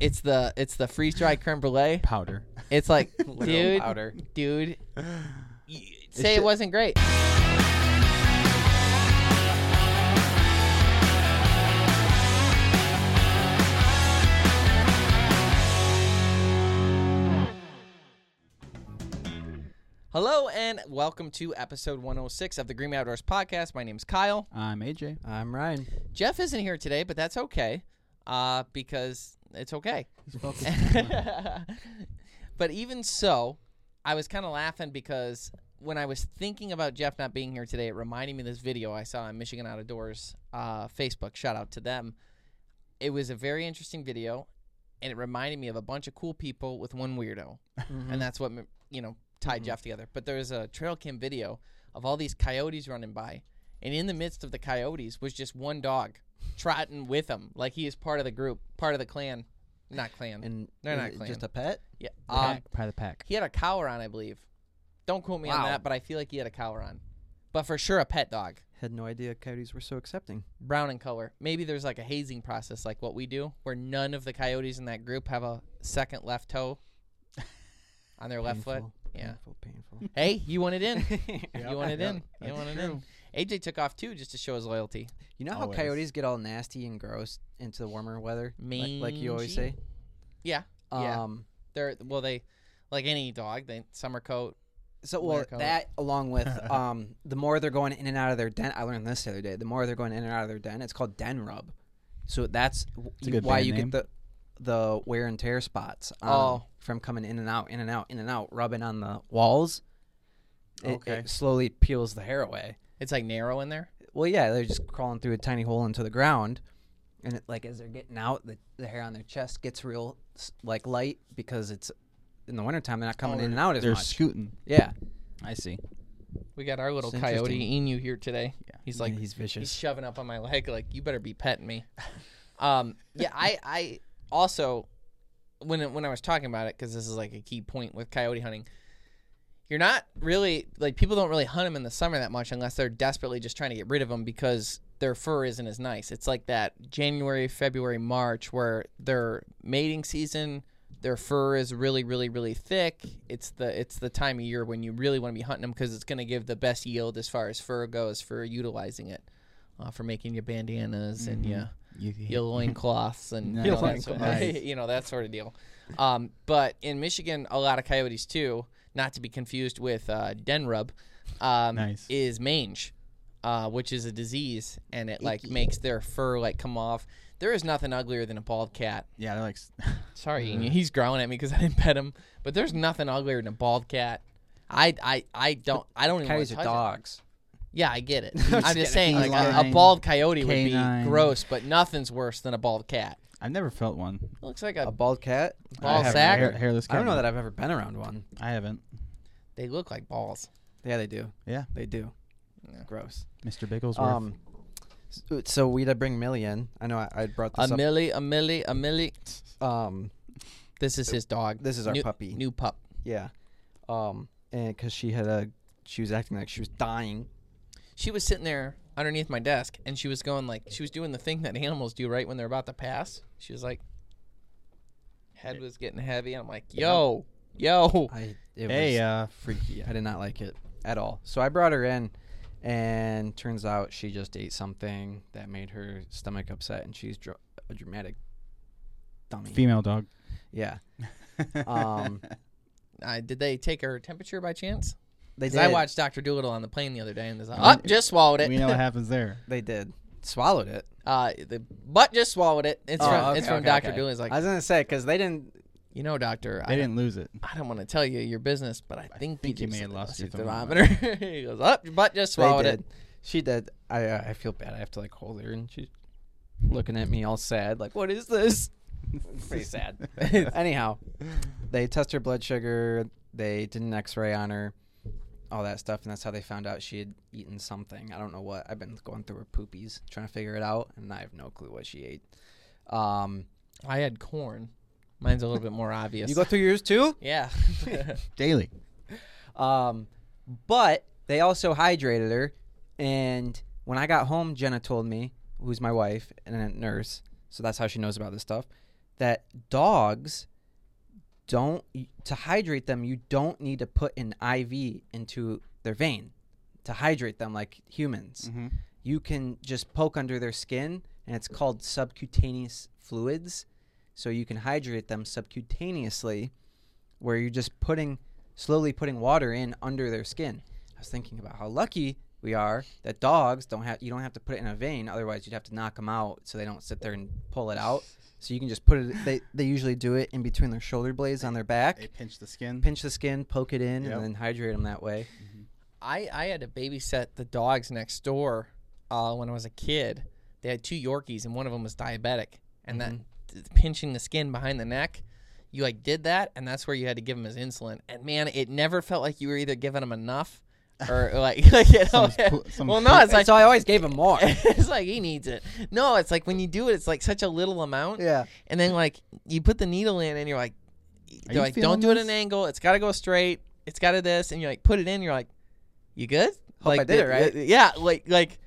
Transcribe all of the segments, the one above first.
It's the it's the freeze dried creme brulee. Powder. It's like, dude, powder. dude, y- say it ju- wasn't great. Hello and welcome to episode 106 of the Green Way Outdoors podcast. My name's Kyle. I'm AJ. I'm Ryan. Jeff isn't here today, but that's okay, uh, because it's okay. He's focused. but even so, I was kind of laughing because when I was thinking about Jeff not being here today, it reminded me of this video I saw on Michigan out Outdoors uh, Facebook. Shout out to them. It was a very interesting video, and it reminded me of a bunch of cool people with one weirdo, and that's what you know tied Mhm. Jeff together. But there was a trail cam video of all these coyotes running by, and in the midst of the coyotes was just one dog trotting with him. like he is part of the group, part of the clan, not clan. And They're not clan. just a pet. yeah, The um, pack, part of the pack. he had a collar on, I believe. Don't quote me on Wow. that, but I feel like he had a collar on. But for sure, a pet dog, Had no idea coyotes were so accepting. brown in color. Maybe there's like a hazing process, like what we do, where none of the coyotes in that group have a second left toe on their left foot. Painful, Yeah. Painful, painful. Hey, you want it in? Yep, You want it yep, in? You that's want it true. in? AJ took off too, just to show his loyalty. You know how Always. coyotes get all nasty and gross into the warmer weather, like, like you always say. Mangy. Yeah, yeah. Um, they're well, they like any dog. They summer coat. So Winter well, coat. that along with um, the more they're going in and out of their den. I learned this the other day. The more they're going in and out of their den, it's called den rub. So that's a you- good why band you name. get the the wear and tear spots. Um, Oh. from coming in and out, in and out, in and out, rubbing on the walls. It, Okay. it slowly peels the hair away. It's like narrow in there. Well, yeah, they're just crawling through a tiny hole into the ground, and it, like as they're getting out, the, the hair on their chest gets real like light because it's in the wintertime they're not coming in and out as They're much. scooting. yeah, I see. We got our little It's coyote interesting. Inu here today. Yeah. He's like he's vicious. He's shoving up on my leg like you better be petting me. um, yeah, I I also when it, when I was talking about it because this is like a key point with coyote hunting. You're not really like people don't really hunt them in the summer that much unless they're desperately just trying to get rid of them because their fur isn't as nice. It's like that January, February, March where their mating season, their fur is really, really, really thick. It's the it's the time of year when you really want to be hunting them because it's going to give the best yield as far as fur goes for utilizing it, uh, for making your bandanas and Mhm. your You, your loincloths and Nice. you know, Your that sort, loincloths. you know that sort of deal. Um, but in Michigan, a lot of coyotes too, not to be confused with uh, den rub, um, Nice. is mange, uh, which is a disease, and it like Icky. makes their fur like come off. There is nothing uglier than a bald cat. Yeah, they're like. Sorry, Enya, he's growling at me because I didn't pet him. But there's nothing uglier than a bald cat. I I, I don't I don't even want Coyotes to are touch it. dogs. Yeah, I get it. I'm I'm just just saying, like a, a bald coyote would be gross, but nothing's worse than a bald cat. I've never felt one. It looks like A a. bald cat. Ball I haven't sack? Hair, hairless cat. I don't know that I've ever been around one. I haven't. They look like balls. Yeah, they do. Yeah. They do. Yeah. Gross. Mr. Bigglesworth. Um, so, so we to bring Millie in. I know I, I brought A this up. millie, a millie, a millie. Um, This is his dog. this is our new, puppy. New pup. Yeah. Um, and because she had a, she was acting like she was dying. She was sitting there underneath my desk, and she was going like she was doing the thing that animals do right when they're about to pass. She was like, head was getting heavy. I'm like, yo, yo. I it hey, was uh, freaky. I did not like it at all. So I brought her in, and turns out she just ate something that made her stomach upset, and she's dr- a dramatic dummy. female dog. Yeah. Um, Uh, did they take her temperature by chance? They 'Cause did. I watched Doctor Dolittle on the plane the other day, and there's like, oh, just swallowed it. we know what happens there. They did. Swallowed it. Uh, the butt just swallowed it. It's Oh, from okay, it's from okay, Doctor okay. Dolittle. Like, I was gonna say because they didn't. you know, Doctor, They I, didn't lose it. I don't want to tell you your business, but I think, think you just may have lost your thermometer. he goes, up, your butt just They swallowed did. it. She did. I uh, I feel bad. I have to like hold her, and she's looking at me all sad, like, "What is this?" Pretty sad. Anyhow, they test her blood sugar. They did an X-ray on her, all that stuff, and that's how they found out she had eaten something. I don't know what. I've been going through her poopies trying to figure it out, and I have no clue what she ate. Um, I had corn. Mine's a little bit more obvious. you go through yours too. yeah. Daily. Um, but they also hydrated her, and when I got home, Jenna told me, who's my wife and a nurse, so that's how she knows about this stuff. that dogs don't to hydrate them you don't need to put an IV into their vein to hydrate them like humans. Mm-hmm. You can just poke under their skin and it's called subcutaneous fluids. So you can hydrate them subcutaneously where you're just putting slowly putting water in under their skin. I was thinking about how lucky we are that dogs don't have you don't have to put it in a vein otherwise you'd have to knock them out so they don't sit there and pull it out. So you can just put it they they usually do it in between their shoulder blades on their back. They pinch the skin. Pinch the skin, poke it in Yep. and then hydrate them that way. I I had to babysit the dogs next door uh, when I was a kid. They had two Yorkies, and one of them was diabetic. And that th- pinching the skin behind the neck, you like did that, and that's where you had to give him his insulin. And man, it never felt like you were either giving him enough or like, like you know, Some some well, no, it's like so I always gave him more. it's like he needs it. No, it's like when you do it, it's like such a little amount, yeah. and then like you put the needle in, and you're like, Are they're you like, don't do it at this? an angle. It's got to go straight. It's got to this, and you're like, put it in. You're like, you good? Hope I like did it right. yeah, like like,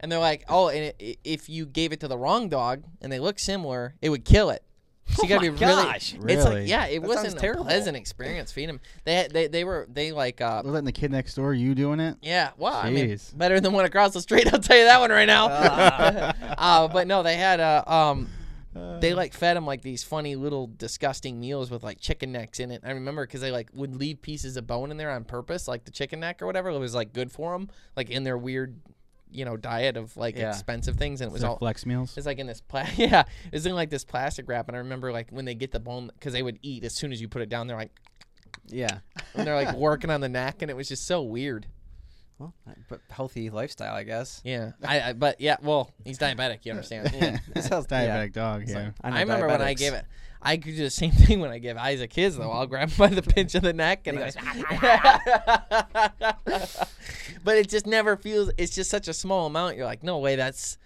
and they're like, oh, and it, if you gave it to the wrong dog and they look similar, it would kill it. So you gotta Oh my be really. gosh. It's Really? like yeah, it That wasn't a terrible. pleasant experience feeding them. They they they were they like uh We're letting the kid next door. You doing it? yeah. Well, I mean, Jeez. better than one across the street. I'll tell you that one right now. Ah. uh, but no, they had uh, um Uh, they like fed him like these funny little disgusting meals with like chicken necks in it. I remember because they like would leave pieces of bone in there on purpose, like the chicken neck or whatever. It was like good for them, like in their weird, you know, diet of like Yeah. expensive things, and it was their all. flex meals. It's like in this pla- yeah, it was in like this plastic wrap, and I remember like when they get the bone because they would eat as soon as you put it down. They're like, Yeah. and they're like working on the neck, and it was just so weird. Well, but healthy lifestyle, I guess. Yeah, I, I but yeah, well, he's diabetic. You understand? Yeah. This sounds- diabetic dog. It's Yeah. like, I, know remember when I diabetics. gave it. I could do the same thing when I give Isaac his though. I'll grab him by the pinch of the neck and He I- but it just never feels. It's just such a small amount. You're like, no way, that's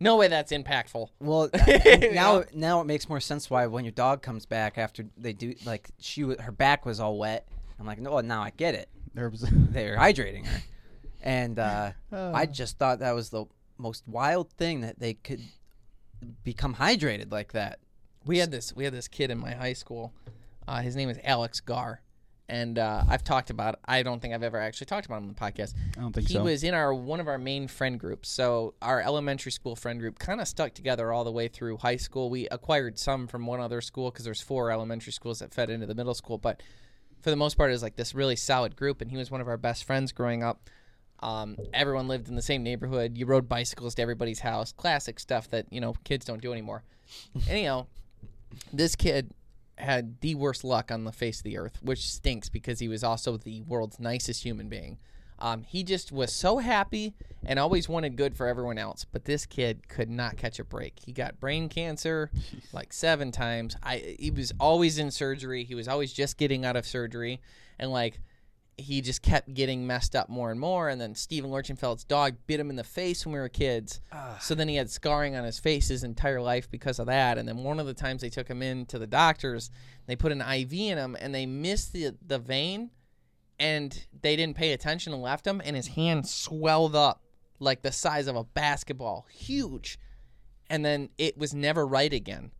no way, that's impactful. Well, now now it makes more sense why when your dog comes back after they do like she her back was all wet. I'm like, no, now I get it. There was- They're hydrating her, and uh, Oh. I just thought that was the most wild thing that they could become hydrated like that. We had this. We had this kid in my high school. Uh, his name is Alex Gar, and uh, I've talked about. I don't think I've ever actually talked about him on the podcast. I don't think so. he so. was in our one of our main friend groups. So our elementary school friend group kind of stuck together all the way through high school. We acquired some from one other school because there's four elementary schools that fed into the middle school, but for the most part, it was like this really solid group. And he was one of our best friends growing up. Um, everyone lived in the same neighborhood. You rode bicycles to everybody's house. Classic stuff that you know kids don't do anymore. Anyhow, this kid had the worst luck on the face of the earth, which stinks because he was also the world's nicest human being. Um, he just was so happy and always wanted good for everyone else, but this kid could not catch a break. He got brain cancer like seven times. I he was always in surgery. He was always just getting out of surgery, and like he just kept getting messed up more and more. And then Steven Lurchenfeld's dog bit him in the face when we were kids. So then he had scarring on his face his entire life because of that. And then one of the times they took him in to the doctors, they put an IV in him and they missed the, the vein and they didn't pay attention and left him. And his hand swelled up like the size of a basketball, huge. And then it was never right again.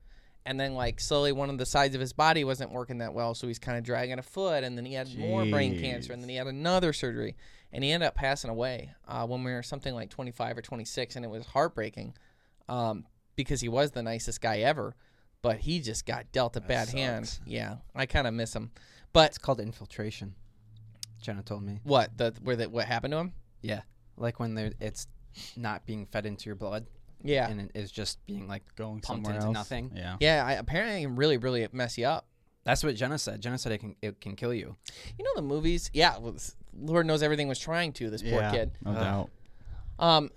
And then, like, slowly one of the sides of his body wasn't working that well. So he's kind of dragging a foot. And then he had more brain cancer. And then he had another surgery. And he ended up passing away uh, when we were something like 25 or 26. And it was heartbreaking um, because he was the nicest guy ever. But he just got dealt a bad hand. Yeah, I kind of miss him. But It's called infiltration. Jenna told me. what the where that what happened to him? Yeah, like when it's not being fed into your blood Yeah, and it is just being like going pumped somewhere into else. nothing. Yeah. yeah. I, apparently, it can really, really mess you up. That's what Jenna said. Jenna said it can it can kill you. You know the movies? Yeah, well, s- Lord knows everything was trying to. This poor yeah, kid. No Ugh. doubt. Um,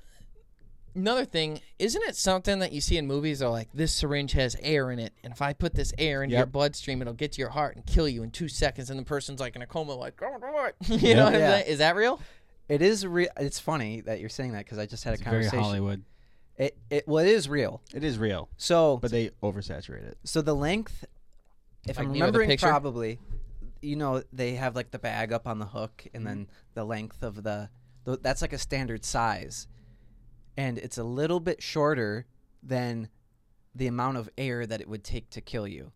another thing, isn't it something that you see in movies? Are like this syringe has air in it, and if I put this air into your Yep. bloodstream, it'll get to your heart and kill you in two seconds. And the person's like in a coma, like, "Don't you Yep. know what I'm Yeah. saying? Is that real? It is real. It's funny that you're saying that because I just had It's a very conversation. Hollywood. It it well it is real. It is real, So but they oversaturate it. so the length, if Like I'm me with a remembering picture? probably, you know they have like the bag up on the hook and then the length of the, the that's like a standard size, and it's a little bit shorter than the amount of air that it would take to kill you.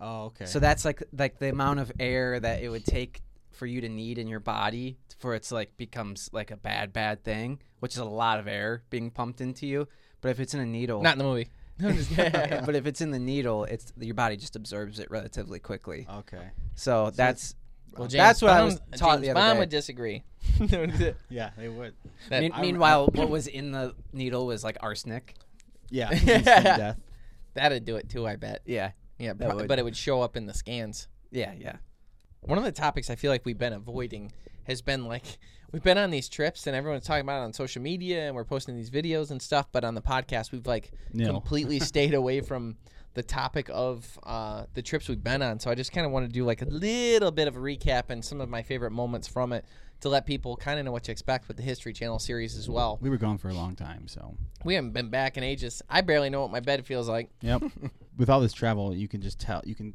Oh, okay. So that's like like the amount of air that it would take for you to need in your body for it's like becomes like a bad bad thing, which is a lot of air being pumped into you. But if it's in a needle, Not in the movie. No, I'm just kidding. but if it's in the needle, it's your body just absorbs it relatively quickly. okay. So that's well, James That's what I Bond, was taught James the other Bond day. would disagree. Yeah, they would. That- mean, I- meanwhile, what was in the needle was like arsenic. Yeah. instant death. That'd do it too, I bet. Yeah, Yeah, pro- but it would show up in the scans. yeah, yeah. One of the topics I feel like we've been avoiding has been like we've been on these trips and everyone's talking about it on social media and we're posting these videos and stuff, but on the podcast we've like completely stayed away from the topic of uh, the trips we've been on. So I just kind of want to do like a little bit of a recap and some of my favorite moments from it to let people kind of know what to expect with the History Channel series as well. We were gone for a long time, so We haven't been back in ages. I barely know what my bed feels like. yep. With all this travel, you can just tell you can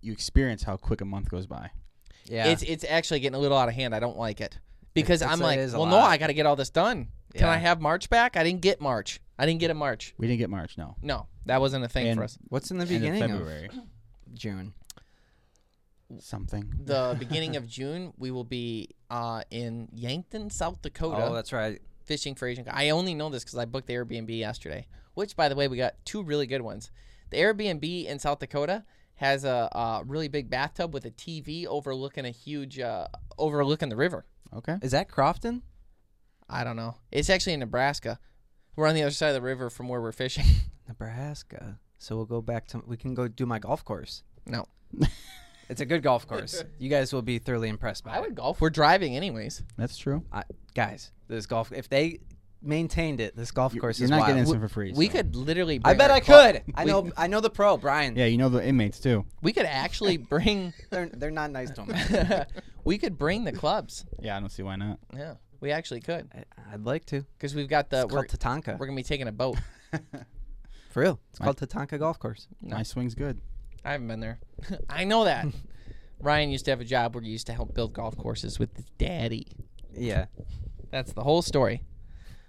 you experience how quick a month goes by. Yeah. It's it's actually getting a little out of hand. I don't like it because It's- I'm it like, is a well, no, lot. I got to get all this done. Can I have March back? I didn't get March. I didn't get a March. We didn't get March, no. No, that wasn't a thing And- for us. What's in the End of beginning of, February. June? Something. The beginning of June, we will be uh, in Yankton, South Dakota, Oh, that's right. fishing for Asian. I only know this because I booked the Airbnb yesterday. Which, by the way, we got two really good ones. The Airbnb in South Dakota has a, uh really big bathtub with a TV overlooking a huge uh, overlooking the river. Okay. Is that Crofton? I don't know. It's actually in Nebraska. We're on the other side of the river from where we're fishing. Nebraska. So we'll go back to. We can go do my golf course. No. It's a good golf course. You guys will be thoroughly impressed by I it. would golf. We're driving anyways. That's true. I, guys, this golf. If they maintained it, this golf You're, course you're is not wild. getting this We- one for free. We so. could literally. I Bring bet our I club- could. I we- know. I know the pro, Brian. Yeah, you know the inmates too. We could actually bring. They're they're not nice to him. we could bring the clubs. Yeah, I don't see why not. Yeah, we actually could I- I'd like to. because we've got the. It's We're, called Tatanka. we're gonna be taking a boat. For real. It's My- called Tatanka Golf Course. No. My swing's good. I haven't been there. I know that. Ryan used to have a job where he used to help build golf courses with his daddy. Yeah. That's the whole story.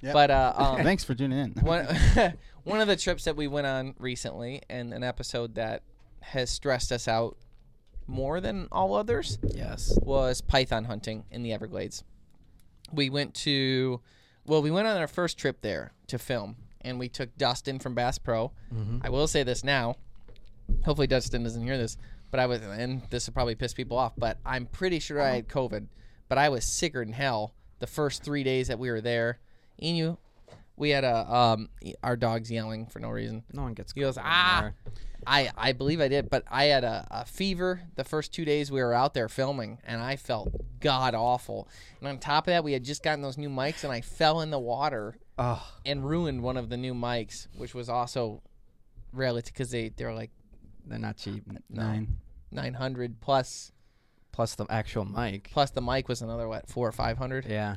Yep. But uh, um, Thanks for tuning in. one one of the trips that we went on recently, and an episode that has stressed us out more than all others, Yes. was python hunting in the Everglades. We went to, well, we went on our first trip there to film, and we took Dustin from Bass Pro. Mm-hmm. I will say this now. Hopefully, Dustin doesn't hear this, but I was, and this will probably piss people off, but I'm pretty sure I had COVID, but I was sicker than hell the first three days that we were there. Inu, we had a, um, our dog's yelling for no reason. No one gets. He goes, ah. anymore. I, I believe I did, but I had a, a fever the first two days we were out there filming, and I felt god awful. And on top of that, we had just gotten those new mics, and I fell in the water Oh, and ruined one of the new mics, which was also relative because they they're like they're not cheap. Nine. 900 plus Plus the actual mic. plus the mic was another what four or 500. Yeah.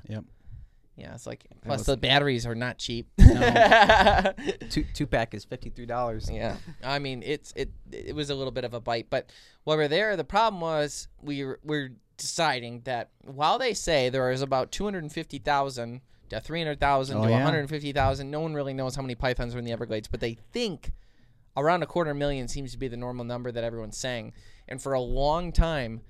Yeah, it's like plus was- the batteries are not cheap. Two two pack is fifty three dollars. Yeah, I mean it's it it was a little bit of a bite, but while we're there, the problem was we were, we're deciding that while they say there is about two hundred and fifty thousand to three hundred thousand Oh, to yeah. one hundred and fifty thousand, no one really knows how many pythons are in the Everglades, but they think around a quarter million seems to be the normal number that everyone's saying, and for a long time,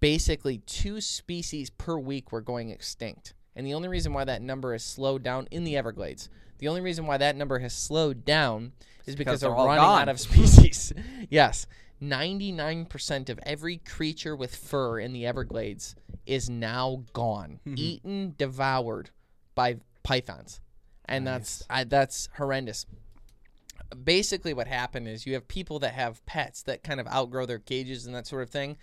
basically two species per week were going extinct. And the only reason why that number has slowed down in the Everglades, the only reason why that number has slowed down is because because they're they're running gone. out of species. yes. 99% of every creature with fur in the Everglades is now gone, Mm-hmm. eaten, devoured by pythons. And that's I, that's horrendous. Basically what happened is you have people that have pets that kind of outgrow their cages and that sort of thing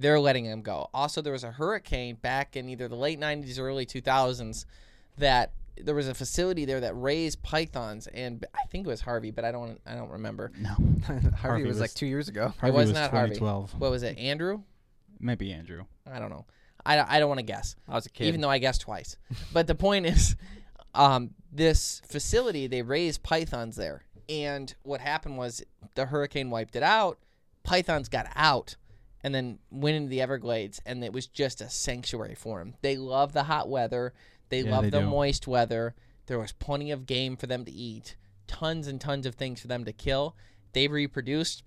they're letting them go. Also, there was a hurricane back in either the late 90s or early 2000s that there was a facility there that raised pythons, and I think it was Harvey, but I don't I don't remember. No. Harvey, Harvey was, like two years ago. Harvey was was, not Harvey. 2012. What was it, Andrew? Maybe Andrew. I don't know. I, I don't want to guess, I was a kid. even though I guessed twice. but the point is, um, this facility they raised pythons there, and what happened was the hurricane wiped it out. Pythons got out and then went into the Everglades, and it was just a sanctuary for them. They love the hot weather. They Yeah, love they the do. moist weather. There was plenty of game for them to eat. tons and tons of things for them to kill. They've reproduced.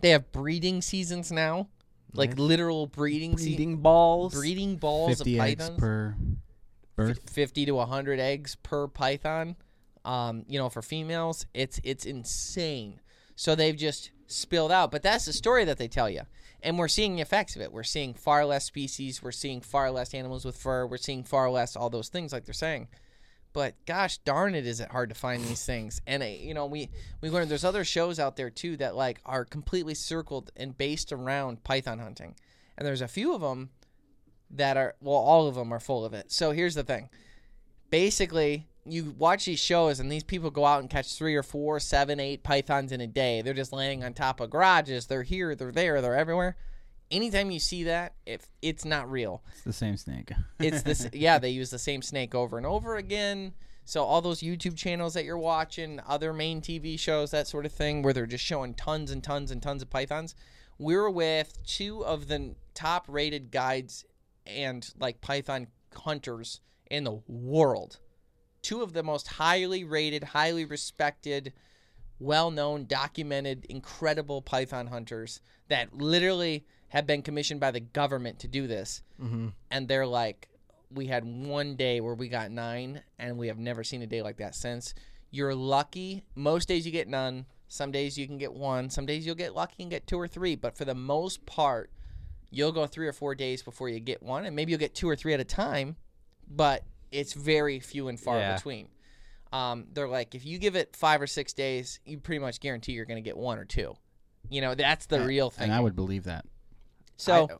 They have breeding seasons now, like Nice. literal breeding se- Breeding balls. breeding balls Fifty of eggs pythons. per birth. 50 to 100 eggs per python um, you know for females it's it's insane so they've just spilled out but that's the story that they tell you and we're seeing the effects of it. We're seeing far less species. We're seeing far less animals with fur. We're seeing far less all those things like they're saying. But gosh darn it is it hard to find these things. And uh, you know we we learned there's other shows out there too that like are completely circled and based around python hunting. And there's a few of them that are well all of them are full of it. So here's the thing. Basically you watch these shows and these people go out and catch three or four seven eight pythons in a day. They're just landing on top of garages. They're here they're there they're everywhere. Anytime you see that if it's not real. It's the same snake. it's this yeah they use the same snake over and over again. So all those youtube channels that you're watching other main tv shows that sort of thing where they're just showing tons and tons and tons of pythons we're with two of the top rated guides and like python hunters in the world two of the most highly rated highly respected well-known documented incredible python hunters that literally have been commissioned by the government to do this. Mm-hmm. and they're like we had one day where we got nine and we have never seen a day like that since. You're lucky. Most days you get none. Some days you can get one. Some days you'll get lucky and get two or three. But for the most part you'll go three or four days before you get one and maybe you'll get two or three at a time. But it's very few and far Yeah. between um, they're like if you give it five or six days you pretty much guarantee you're going to get one or two you know that's the real thing And I would believe that. so I-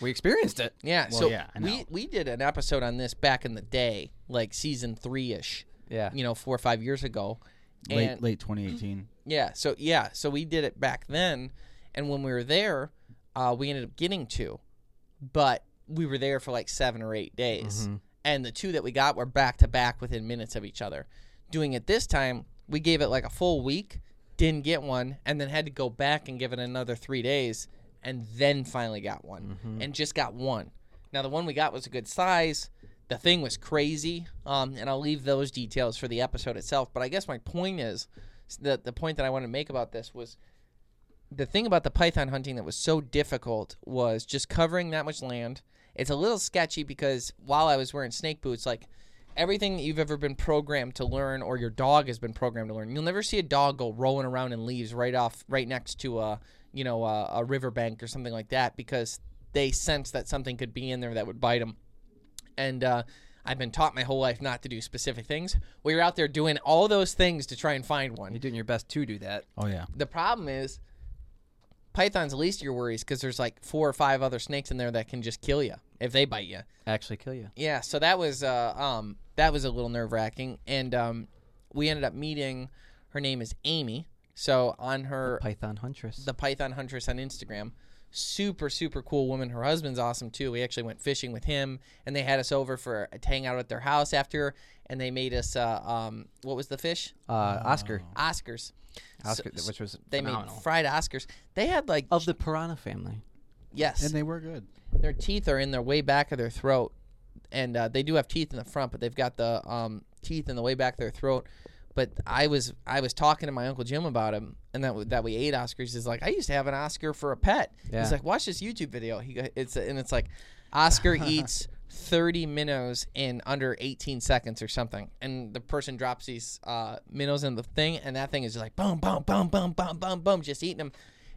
we experienced it. yeah, Well, so yeah, we we did an episode on this back in the day, like season three ish, Yeah. you know, four or five years ago. Late And late 2018. yeah, so yeah, so we did it back then, and when we were there, uh, we ended up getting two, but we were there for like seven or eight days, Mhm. And the two that we got were back to back within minutes of each other. Doing it this time, we gave it like a full week, didn't get one, and then had to go back and give it another three days, and then finally got one, and just got one. Now the one we got was a good size. The thing was crazy, um, and I'll leave those details for the episode itself. But I guess my point is that the point that I want to make about this was the thing about the python hunting that was so difficult was just covering that much land. It's a little sketchy because while I was wearing snake boots, like everything that you've ever been programmed to learn or your dog has been programmed to learn, you'll never see a dog go rolling around in leaves right off right next to a you know a, a riverbank or something like that because they sense that something could be in there that would bite them. And uh, I've been taught my whole life not to do specific things. Well, you're out there doing all those things to try and find one You're doing your best to do that. Oh yeah. the problem is python's the least of your worries because there's like four or five other snakes in there that can just kill you if they bite you Actually kill you. yeah so that was uh um that was a little nerve-wracking and um we ended up meeting her name is amy so on her Python huntress. the python huntress on instagram super super cool woman her husband's awesome too we actually went fishing with him and they had us over for a hang out at their house after and they made us uh um what was the fish uh, Oscar. oscars Oscar, So- which was they phenomenal. made fried Oscars. They had like of the piranha family. Yes, And they were good. their teeth are in their way back of their throat, and uh, they do have teeth in the front, but they've got the um, teeth in the way back of their throat. But I was I was talking to my uncle Jim about him, and that that we ate Oscars. He's like, I used to have an Oscar for a pet. Yeah. He's like, watch this YouTube video. He go- it's and it's like, Oscar eats. 30 minnows in under 18 seconds or something and the person drops these uh, minnows in the thing and that thing is just like boom boom boom boom boom boom boom just eating them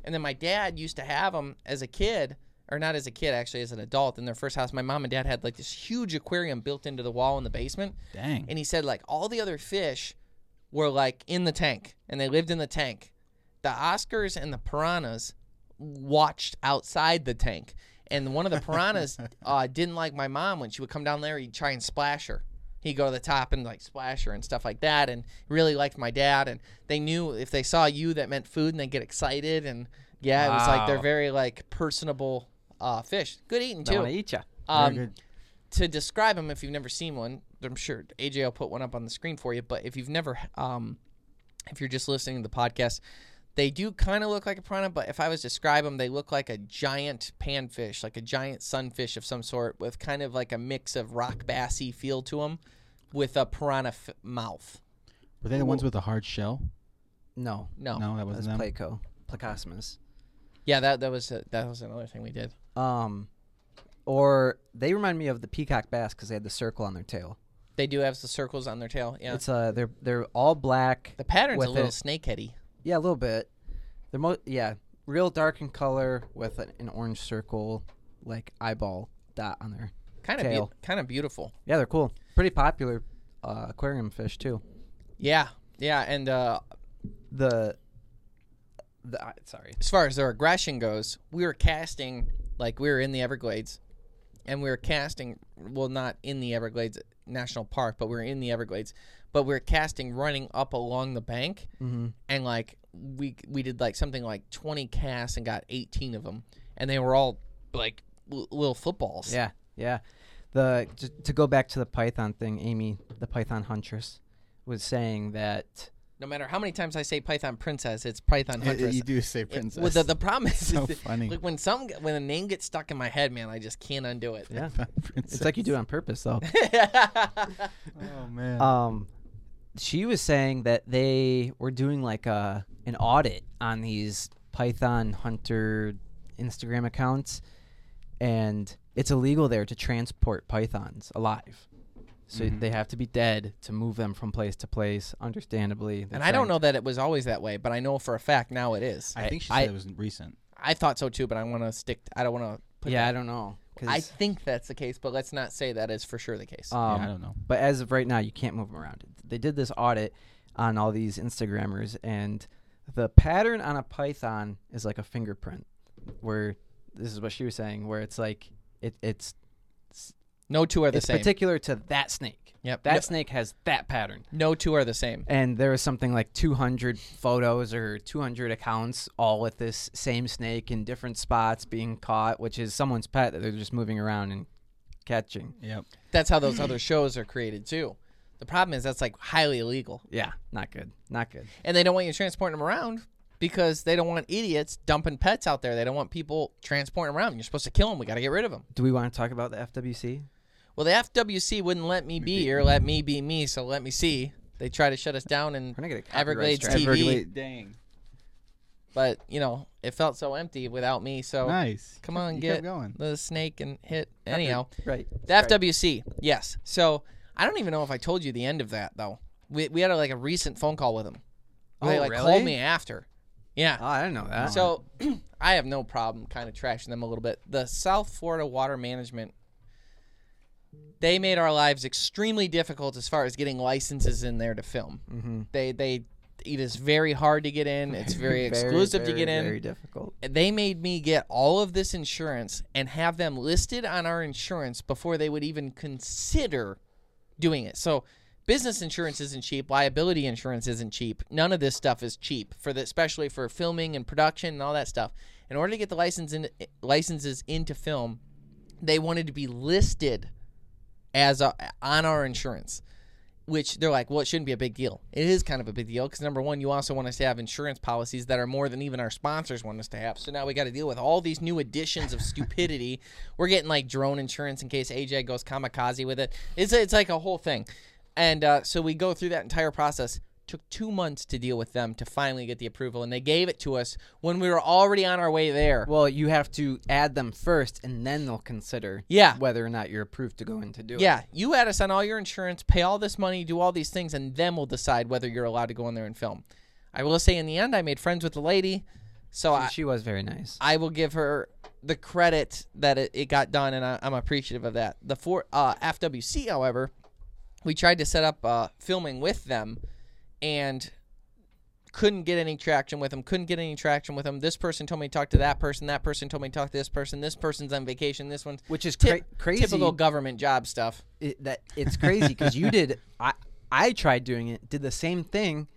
and then my dad used to have them as a kid or not as a kid actually as an adult in their first house. My mom and dad had like this huge aquarium built into the wall in the basement. Dang. and he said like all the other fish were like in the tank and they lived in the tank. The oscars and the piranhas watched outside the tank. And one of the piranhas uh, didn't like my mom. When she would come down there he'd try and splash her he'd go to the top and like splash her and stuff like that and really liked my dad. And they knew if they saw you that meant food and they get excited. And yeah it was like they're very like personable uh, fish. Good eating too. want to eat ya. Um, good. to describe them if you've never seen one i'm sure aj will put one up on the screen for you but if you've never um, if you're just listening to the podcast they do kind of look like a piranha but if i was to describe them they look like a giant panfish like a giant sunfish of some sort with kind of like a mix of rock bassy feel to them with a piranha f- mouth Were they the ones with the hard shell? No, No. No, that that wasn't was them. Pleco, Plecostomus. Yeah, that that was uh that was another thing we did. Um, or they remind me of the peacock bass because they had the circle on their tail. They do have the circles on their tail. Yeah. It's uh, they're they're all black. the pattern's with a little it- snakeheady. Yeah, a little bit. They're mo- yeah, real dark in color with an, an orange circle, like eyeball dot on there. Kind of be- kind of beautiful. Yeah, they're cool. Pretty popular uh, aquarium fish too. Yeah. Yeah, and uh The the uh, sorry. as far as their aggression goes, we were casting like we were in the Everglades, and we were casting well, not in the Everglades National Park, but we were in the Everglades, but we were casting running up along the bank, Mm-hmm. and like we we did like something like twenty casts and got eighteen of them, and they were all like l- little footballs. Yeah, yeah. The to, to go back to the python thing, Amy, the python huntress, was saying that No matter how many times I say Python Princess, it's Python Huntress. you do say It- princess. well, the, the problem is, So is funny. like when some when a name gets stuck in my head, man, I just can't undo it. yeah, it's like you do it on purpose though. Oh man. um, she was saying that they were doing like a an audit on these python hunter Instagram accounts, and it's illegal there to transport pythons alive. So Mhm. they have to be dead to move them from place to place. Understandably, They're and I don't know that it was always that way, but I know for a fact now it is. I think she I- said it was recent. I thought so too, but I want to stick. I don't want to. Put yeah, I don't know. I think that's the case, but let's not say that is for sure the case. um, yeah, I don't know. But as of right now, you can't move them around. They did this audit on all these Instagrammers, and the pattern on a python is like a fingerprint. Where this is what she was saying, where it's like it, it's no two are the it's same. particular to that snake. Yep. That No, snake has that pattern. no two are the same. And there was something like 200 photos or 200 accounts, all with this same snake in different spots being caught, which is someone's pet that they're just moving around and catching. Yep. That's how those other shows are created too. The problem is that's like highly illegal, Yeah, not good. Not good. and they don't want you transporting them around because they don't want idiots dumping pets out there. They don't want people transporting around. You're supposed to kill them. We got to get rid of them. Do we want to talk about the FWC? Well, the FWC wouldn't let me be or let me be me, so let me see. They try to shut us down in We're not gonna get copyright Everglades strike. TV, Everglade- Dang. but you know it felt so empty without me. So Nice. come on, You get going. the snake and hit. Anyhow, Right. the FWC, yes. So I don't even know if I told you the end of that though. We we had a, like a recent phone call with them. Oh, They like really? called me after. Yeah. Oh, I didn't know that. So I have no problem kind of trashing them a little bit. The South Florida Water Management they made our lives extremely difficult as far as getting licenses in there to film. mm-hmm. They they it is very hard to get in. It's very exclusive to get in. Very difficult. They made me get all of this insurance and have them listed on our insurance before they would even consider doing it. So business insurance isn't cheap, liability insurance isn't cheap. None of this stuff is cheap for the especially for filming and production and all that stuff. In order to get the license in, licenses into film, they wanted to be listed as a, on our insurance which they're like, well, it shouldn't be a big deal. It is kind of a big deal because number one, you also want us to have insurance policies that are more than even our sponsors want us to have. So now we got to deal with all these new additions of stupidity. We're getting like drone insurance in case AJ goes kamikaze with it. It's it's like a whole thing, and uh, so we go through that entire process. Took two months to deal with them to finally get the approval, and they gave it to us when we were already on our way there. Well, you have to add them first, and then they'll consider Yeah. whether or not you're approved to go in to do it. Yeah, you add us on all your insurance, pay all this money, do all these things, and then we'll decide whether you're allowed to go in there and film. I will say in the end, I made friends with the lady, so I, She was very nice. I will give her the credit that it, it got done, and I, I'm appreciative of that. The for uh, FWC, however, we tried to set up uh, filming with them, and couldn't get any traction with them. Couldn't get any traction with them. This person told me to talk to that person. That person told me to talk to this person. This person's on vacation. This one's Which is Tip- cra- crazy. typical government job stuff. it, that it's crazy because you did. I I tried doing it. Did the same thing.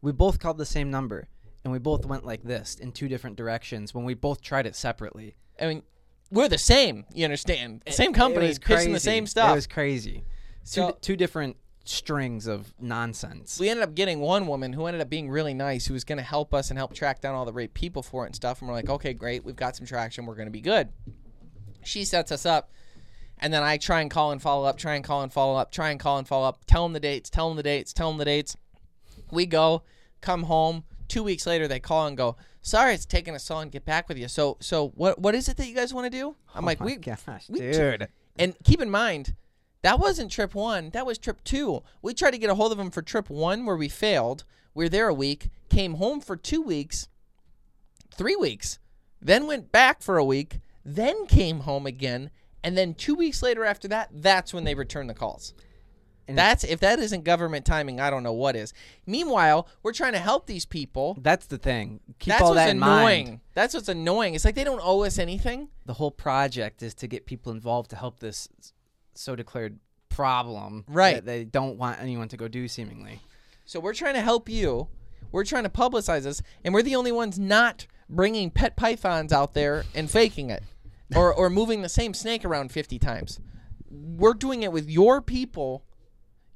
We both called the same number, and we both went like this in two different directions when we both tried it separately. I mean, we're the same. You understand? Same It companies was pitching the same stuff. It was crazy. So- two, two different strings of nonsense. we ended up getting one woman who ended up being really nice, who was going to help us and help track down all the right people for it and stuff. And we're like, okay, great, we've got some traction, we're going to be good. She sets us up, and then I try and call and follow up, try and call and follow up, try and call and follow up, tell them the dates, tell them the dates, tell them the dates. We go, come home. Two weeks later, they call and go. Sorry, it's taking us so long to get back with you. So, so what? What is it that you guys want to do? I'm oh like, oh my we, gosh, we dude. and keep in mind, that wasn't trip one. That was trip two. We tried to get a hold of them for trip one, where we failed. We were there a week, came home for two weeks, three weeks, then went back for a week, then came home again, and then two weeks later after that, that's when they returned the calls. And That's if that isn't government timing, I don't know what is. Meanwhile, we're trying to help these people. That's the thing. Keep That's all what's that in annoying. mind. That's what's annoying. It's like they don't owe us anything. The whole project is to get people involved to help this so declared problem Right. that they don't want anyone to go do seemingly. So we're trying to help you. We're trying to publicize this, and we're the only ones not bringing pet pythons out there and faking it, or or moving the same snake around fifty times. We're doing it with your people,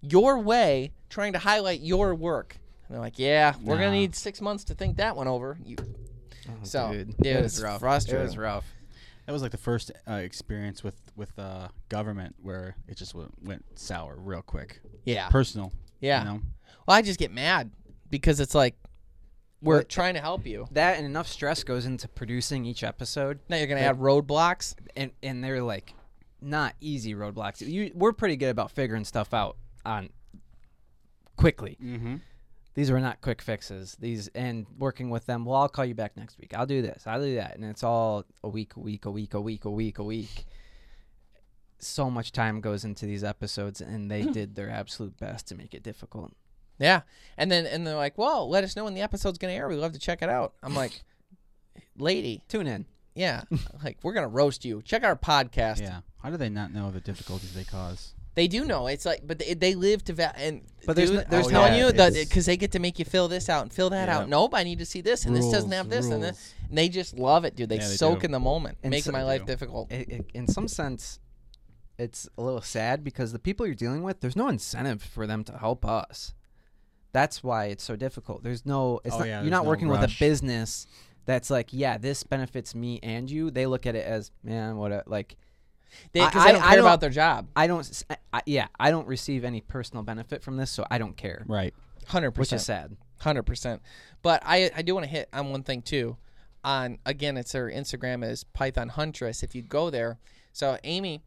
your way, trying to highlight your work. And they're like, "Yeah, we're gonna Nah. need six months to think that one over." You, oh, so Oh, dude, yeah, it it's was rough. It frustrating. was rough. That was like the first uh, experience with with uh, government where it just went, went sour real quick. yeah, Personal. yeah. You know? Well, I just get mad because it's like we're Well, trying to help you. That and enough stress goes into producing each episode, Now you're gonna Like- add roadblocks. and and they're like not easy roadblocks. You, we're pretty good about figuring stuff out on quickly. Mm-hmm. These were not quick fixes. These and working with them. Well, I'll call you back next week. I'll do this. I'll do that, and it's all a week, a week, a week, a week, a week, a week. So much time goes into these episodes, and they hmm. did their absolute best to make it difficult. Yeah, and then and they're like, "Well, let us know when the episode's gonna air. We'd love to check it out." I'm like, "Lady, Tune in. yeah, like we're gonna roast you. Check our podcast. Yeah. How do they not know the difficulties they cause? They do know. It's like, but they, they live to va- and But there's dude, no- there's I'm no- you that it's- because they get to make you fill this out and fill that Yeah. out. Nope, I need to see this, and this doesn't have this, and, this. and they just love it, dude. They Yeah, they soak do. in the moment, And making so- my life do. difficult. it, it, in some sense, it's a little sad because the people you're dealing with, there's no incentive for them to help us. That's why it's so difficult. There's no, it's Oh, not, yeah, you're not no working with a business that's like, yeah, this benefits me and you. They look at it as, man, what a, like, They, I- they don't I- I care don't- about their job. I don't, s- I, yeah, I don't receive any personal benefit from this, so I don't care, Right. Hundred percent. which is sad. Hundred percent. But I I do want to hit on one thing too. On again, it's her Instagram is Python Huntress. If you go there, so Amy,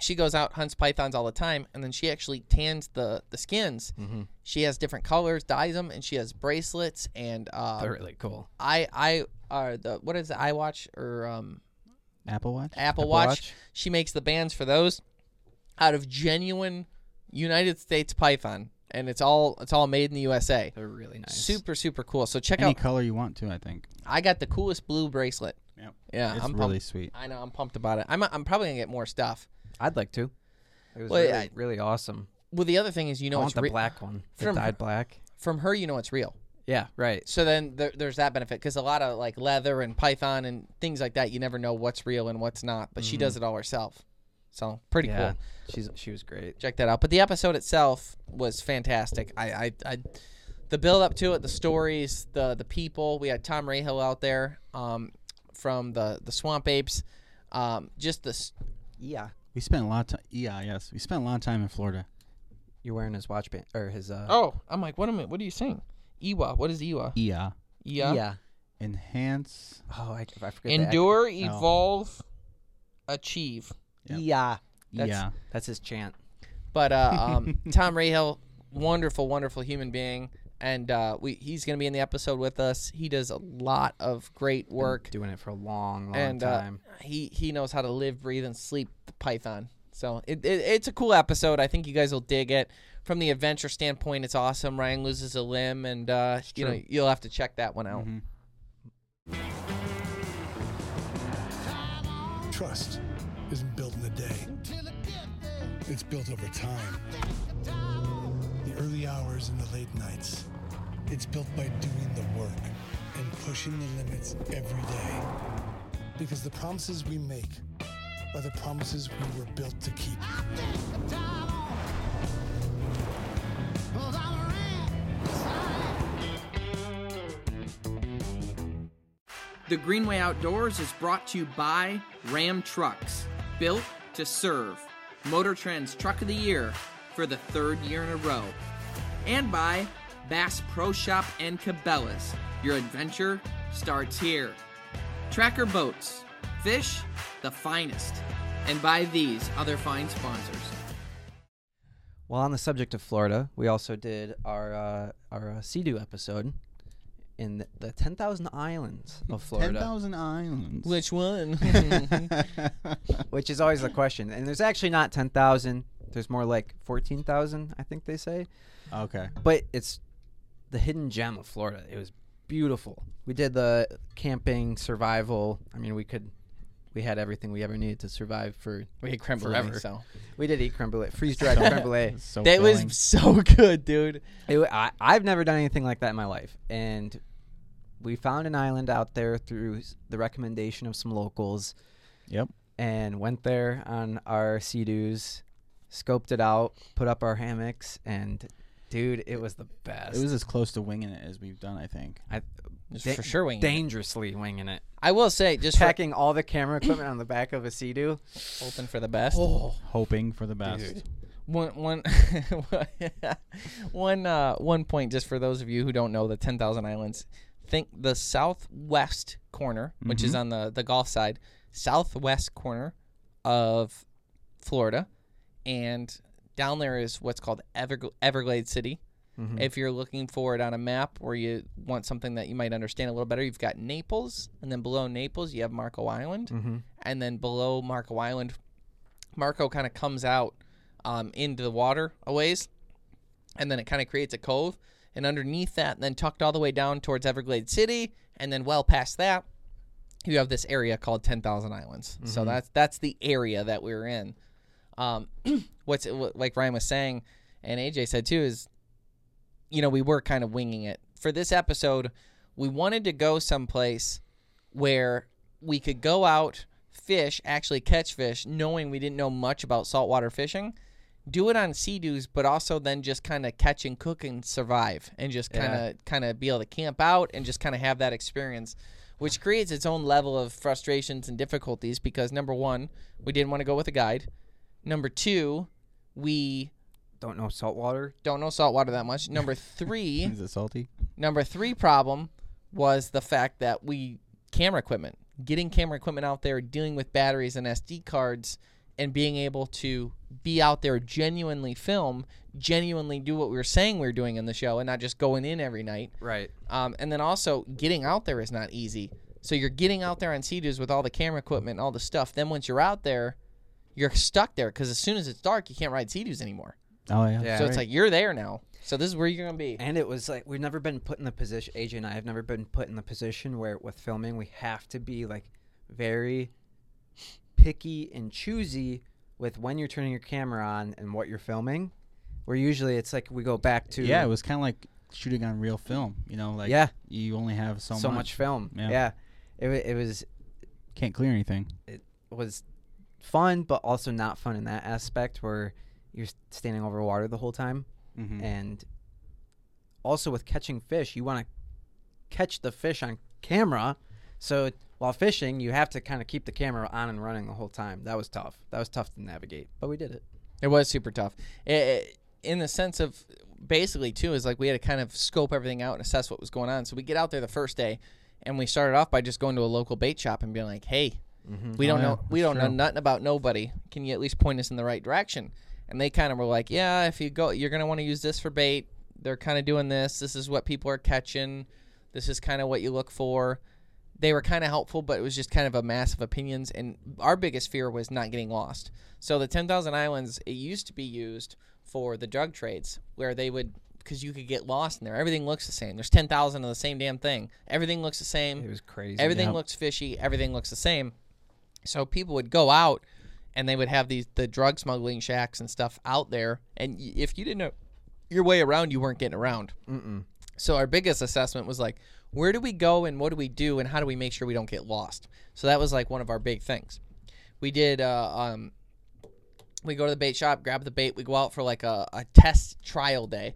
she goes out hunts pythons all the time, and then she actually tans the the skins. Mm-hmm. She has different colors, dyes them, and she has bracelets and uh, They're really cool. I I uh the what is it iWatch or um Apple Watch. Apple, Apple Watch. Watch? She makes the bands for those out of genuine United States python, and it's all it's all made in the USA. They're really nice. Super super cool. So check out Any out color you want to, I think. I got the coolest blue bracelet. Yep. Yeah, it's I'm really pumped. sweet. I know I'm pumped about it. I'm I'm probably gonna get more stuff. I'd like to. It was Well, really, I- really awesome. Well, the other thing is, you know, I it's the re- black one. The From- dyed black. from her. You know, it's real. Yeah, right. So then there, there's that benefit because a lot of like leather and python and things like that, you never know what's real and what's not. But she does it all herself, so pretty Mm-hmm. yeah, cool. she's she was great. Check that out. But the episode itself was fantastic. I, I, I the build up to it, the stories, the the people. We had Tom Rahill out there um, from the the Swamp Apes. Um, just this. Yeah, We spent a lot of time. Yeah, yes. We spent a lot of time in Florida. you're wearing his watch band or his uh. Oh, I'm like, what am I? What are you saying? Iwa. What is Iwa? Yeah. Yeah. yeah. Enhance. Oh, I, I forget. the Endure, Oh. evolve, achieve. Yep. ac- Yeah, that's, yeah. that's his chant. But uh, um, Tom Rahill, wonderful, wonderful human being, and uh, we he's gonna be in the episode with us. He does a lot of great work, Doing it for a long, long and uh, time. he he knows how to live, breathe, and sleep the Python. So it, it it's a cool episode. I think you guys will dig it. From the adventure standpoint, it's awesome. Ryan loses a limb, and uh, you know you'll have to check that one out. Mhm. Trust isn't built in a day. It's built over time. The early hours and the late nights. It's built by doing the work and pushing the limits every day. Because the promises we make are the promises we were built to keep. The Greenway Outdoors is brought to you by Ram Trucks, built to serve. Motor Trend's Truck of the Year for the third year in a row. And by Bass Pro Shop and Cabela's. Your adventure starts here. Tracker Boats. Fish, the finest. And by these other fine sponsors. Well, on the subject of Florida, we also did our uh, our uh, Sea-Doo episode in the, the 10,000 islands of Florida, 10,000 islands. Which one? which is always the question. And there's actually not 10,000. There's more like 14,000, I think they say. okay. But it's the hidden gem of Florida. It was beautiful. We did the camping, survival. I mean, we could, we had everything we ever needed to survive for. we had creme brulee, Forever. so We did eat creme brulee, freeze dried creme brulee. So that filling. was so good, dude. It, I, I've never done anything like that in my life, and we found an island out there through the recommendation of some locals, Yep. and went there on our sea-doos, scoped it out, put up our hammocks, and dude, it was the best. It was as close to winging it as we've done, I think. I, Just da- for sure winging it. dangerously winging it, I will say, just for, packing all the camera equipment on the back of a sea-doo. hoping for the best. Oh. Hoping for the best. Dude. One one one uh one point just for those of you who don't know the 10,000 islands. Think the southwest corner, which is on the the Gulf side, southwest corner of Florida. And down there is what's called Everg- Everglades City. If you're looking for it on a map or you want something that you might understand a little better, you've got Naples, and then below Naples you have Marco Island, Mm-hmm. and then below Marco Island, Marco kind of comes out um, into the water a ways, and then it kind of creates a cove, and underneath that, and then tucked all the way down towards Everglade City, and then well past that, you have this area called Ten Thousand Islands. So that's that's the area that we're in. Um, what's what, like Ryan was saying, and AJ said too is, you know, we were kind of winging it for this episode. We wanted to go someplace where we could go out, fish, actually catch fish, knowing we didn't know much about saltwater fishing. Do it on sea-doos, but also then just kind of catch and cook and survive, and just kind of kind of be able to camp out and just kind of have that experience, which creates its own level of frustrations and difficulties. Because number one, we didn't want to go with a guide. Number two, we Don't know saltwater. don't know saltwater that much. Number three, Is it salty? Number three problem was the fact that we camera equipment, getting camera equipment out there, dealing with batteries and SD cards, and being able to be out there genuinely film, genuinely do what we were saying we were doing in the show, and not just going in every night. Right. Um, and then also getting out there is not easy. So you're getting out there on Sea-Doos with all the camera equipment and all the stuff. Then once you're out there, you're stuck there because as soon as it's dark, you can't ride Sea-Doos anymore. Oh yeah. Yeah. so it's like you're there now. So this is where you're gonna be. And it was like we've never been put in the position. AJ and I have never been put in the position where with filming we have to be like very picky and choosy with when you're turning your camera on and what you're filming. Where usually it's like we go back to Yeah, it was kind of like shooting on real film. You know, like Yeah. you only have so, so, much. much. film. Yeah. Yeah, It, it was Can't clear anything. It was fun, but also not fun in that aspect where you're standing over water the whole time. Mm-hmm. and also with catching fish you want to catch the fish on camera so while fishing you have to kind of keep the camera on and running the whole time that was tough that was tough to navigate but we did it It was super tough. It, it- in the sense of basically too is like we had to kind of scope everything out and assess what was going on. So we get out there the first day, and we started off by just going to a local bait shop and being like, "Hey, mm-hmm. we oh, don't Oh, yeah, know we don't know nothing about nobody. Can you at least point us in the right direction?" And they kind of were like, "Yeah, if you go, you're gonna want to use this for bait. They're kind of doing this. This is what people are catching. This is kind of what you look for." They were kind of helpful, but it was just kind of a mass of opinions. And our biggest fear was not getting lost. So the 10,000 Islands, it used to be used for the drug trades where they would, because you could get lost in there. Everything looks the same. There's 10,000 of the same damn thing. Everything looks the same. it was crazy Everything Yep. looks fishy. Everything looks the same. So people would go out and they would have these the drug smuggling shacks and stuff out there. And if you didn't know your way around, you weren't getting around. Mm-mm. So our biggest assessment was like, where do we go and what do we do and how do we make sure we don't get lost? So that was like one of our big things. We did. Uh, um, we go to the bait shop, grab the bait. We go out for like a, a test trial day.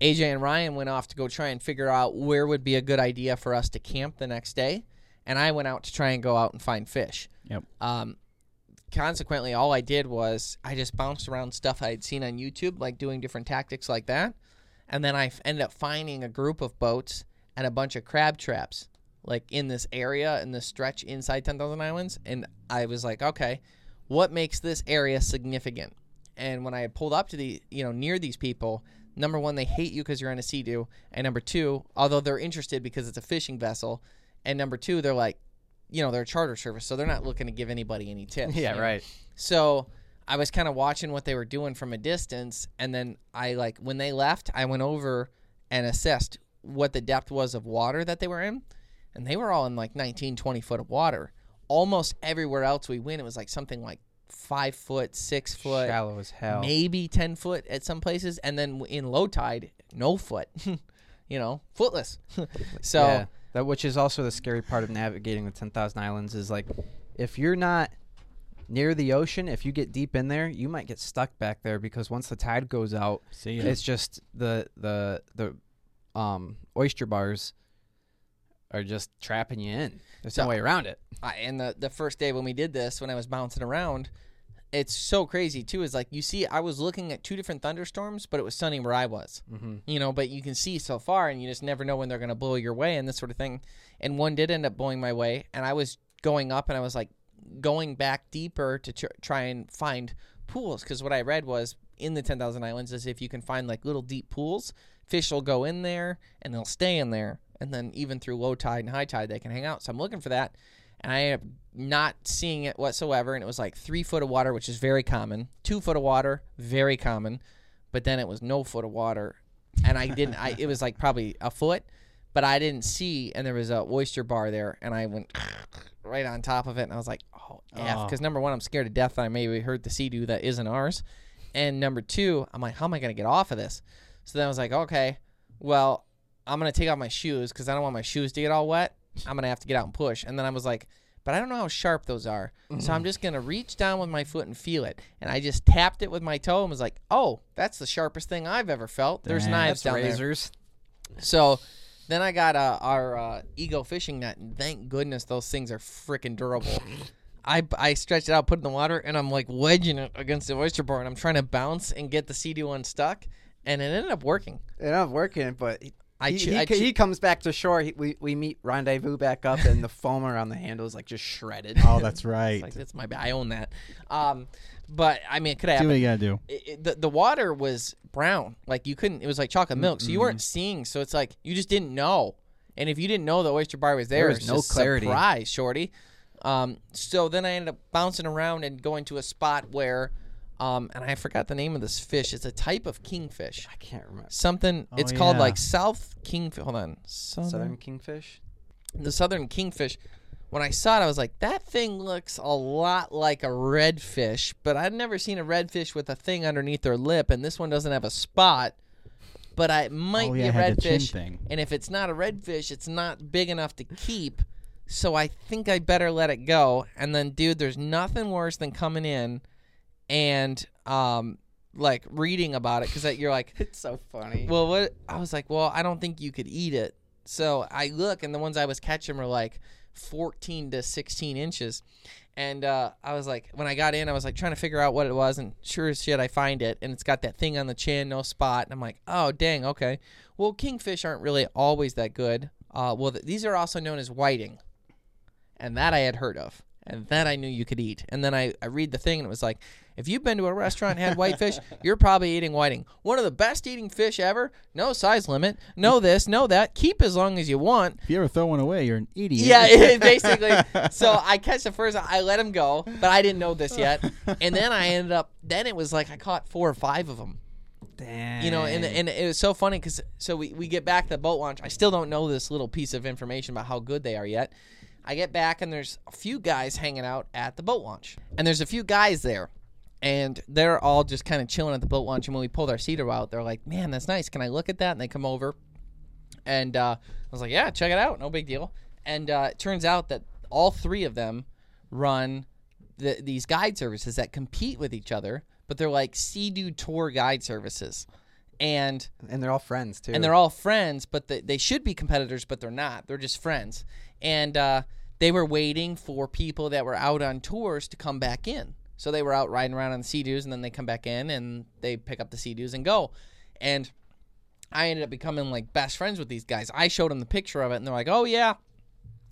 AJ and Ryan went off to go try and figure out where would be a good idea for us to camp the next day, and I went out to try and go out and find fish. Yep. Um, consequently, all I did was I just bounced around stuff I had seen on YouTube, like doing different tactics like that. and then I f- ended up finding a group of boats and a bunch of crab traps, like in this area in this stretch inside Ten Thousand Islands, and I was like, okay, what makes this area significant? And when I had pulled up to the, you know, near these people, number one, they hate you because you're on a sea doo, and number two, although they're interested because it's a fishing vessel, and number two, they're like, you know, they're a charter service, so they're not looking to give anybody any tips. Yeah, you know? right. So I was kind of watching what they were doing from a distance, and then I like when they left, I went over and assessed what the depth was of water that they were in, and they were all in like 19, 20 foot of water. Almost everywhere else we went, it was like something like five foot, six foot, Shallow as hell. maybe 10 foot at some places, and then in low tide, no foot, you know, footless. so yeah, that which is also the scary part of navigating the 10,000 islands is like if you're not near the ocean, if you get deep in there, you might get stuck back there because once the tide goes out, See it's just the the the um oyster bars are just trapping you in. There's no way around it. I, and the the first day when we did this, when I was bouncing around, it's so crazy too. Is like you see, I was looking at two different thunderstorms, but it was sunny where I was. Mm-hmm. You know, but you can see so far, and you just never know when they're going to blow your way and this sort of thing. And one did end up blowing my way, and I was going up, and I was like going back deeper to tr- try and find pools because what I read was in the ten thousand islands is if you can find like little deep pools, fish will go in there and they'll stay in there, and then even through low tide and high tide they can hang out. So I'm looking for that, and I am not seeing it whatsoever. And it was like three foot of water, which is very common. Two foot of water, very common. But then it was no foot of water, and I didn't. I it was like probably a foot, but I didn't see. And there was a oyster bar there, and I went right on top of it, and I was like, oh f, Oh. because number one, I'm scared to death that I maybe hurt the sea doo that isn't ours, and number two, I'm like, how am I gonna get off of this? So then I was like, okay, well, I'm gonna take off my shoes because I don't want my shoes to get all wet. I'm gonna have to get out and push. And then I was like, but I don't know how sharp those are. So I'm just gonna reach down with my foot and feel it. And I just tapped it with my toe and was like, oh, that's the sharpest thing I've ever felt. There's Damn. knives down there. razors. So then I got uh, our uh, Ego fishing net, and thank goodness those things are freaking durable. I, I stretched it out, put it in the water, and I'm like wedging it against the oyster bar, and I'm trying to bounce and get the CD one stuck, and it ended up working. It ended up working, but he, I he, he, I co- he comes back to shore. He, we we meet rendezvous back up, and the foam around the handle is like just shredded. oh, that's right. Like that's my bad. I own that. Um, but I mean, it could See happen. what you gotta do. it, it- the, the water was brown like you couldn't it was like chocolate milk so you weren't seeing so it's like you just didn't know and if you didn't know the oyster bar was there, There was was no just clarity. surprise shorty um, so then i ended up bouncing around and going to a spot where um, and i forgot the name of this fish it's a type of kingfish I can't remember. something Oh, it's called yeah. like south kingfish hold on southern, Southern kingfish. the southern kingfish when I saw it, I was like, that thing looks a lot like a redfish, but I'd never seen a redfish with a thing underneath their lip, and this one doesn't have a spot. But I it might Oh, be yeah, a it the chin redfish, thing. and if it's not a redfish, it's not big enough to keep. So I think I better let it go. And then, dude, there's nothing worse than coming in and um like reading about it because you're like, It's so funny. well, what I was like, well, I don't think you could eat it. So I look, and the ones I was catching were like 14 to 16 inches. And uh, I was like, when I got in, I was like trying to figure out what it was, and sure as shit, I find it, and it's got that thing on the chin, no spot. And I'm like, oh, dang, okay. Well, kingfish aren't really always that good. Uh, well, th- these are also known as whiting, and that I had heard of, and that I knew you could eat. And then I, I read the thing, and it was like, if you've been to a restaurant and had whitefish, you're probably eating whiting. One of the best eating fish ever. No size limit. No this, no that. Keep as long as you want. If you ever throw one away, you're an idiot. Yeah, basically. So I catch the first. I let him go, but I didn't know this yet. And then I ended up. Then it was like I caught four or five of them. Damn. You know, and and it was so funny because so we we get back to the boat launch. I still don't know this little piece of information about how good they are yet. I get back and there's a few guys hanging out at the boat launch, and there's a few guys there. And they're all just kind of chilling at the boat launch. And when we pulled our cedar out, they're like, "Man, that's nice. Can I look at that?" And they come over, and uh, I was like, "Yeah, check it out. No big deal." And uh, it turns out that all three of them run the, these guide services that compete with each other, but they're like Sea-Doo tour guide services, and and they're all friends too. and they're all friends, but they, they should be competitors, but they're not. They're just friends, and uh, they were waiting for people that were out on tours to come back in. So they were out riding around on the Sea-Doos, and then they come back in and they pick up the Sea-Doos and go, and I ended up becoming like best friends with these guys. I showed them the picture of it, and they're like, "Oh yeah."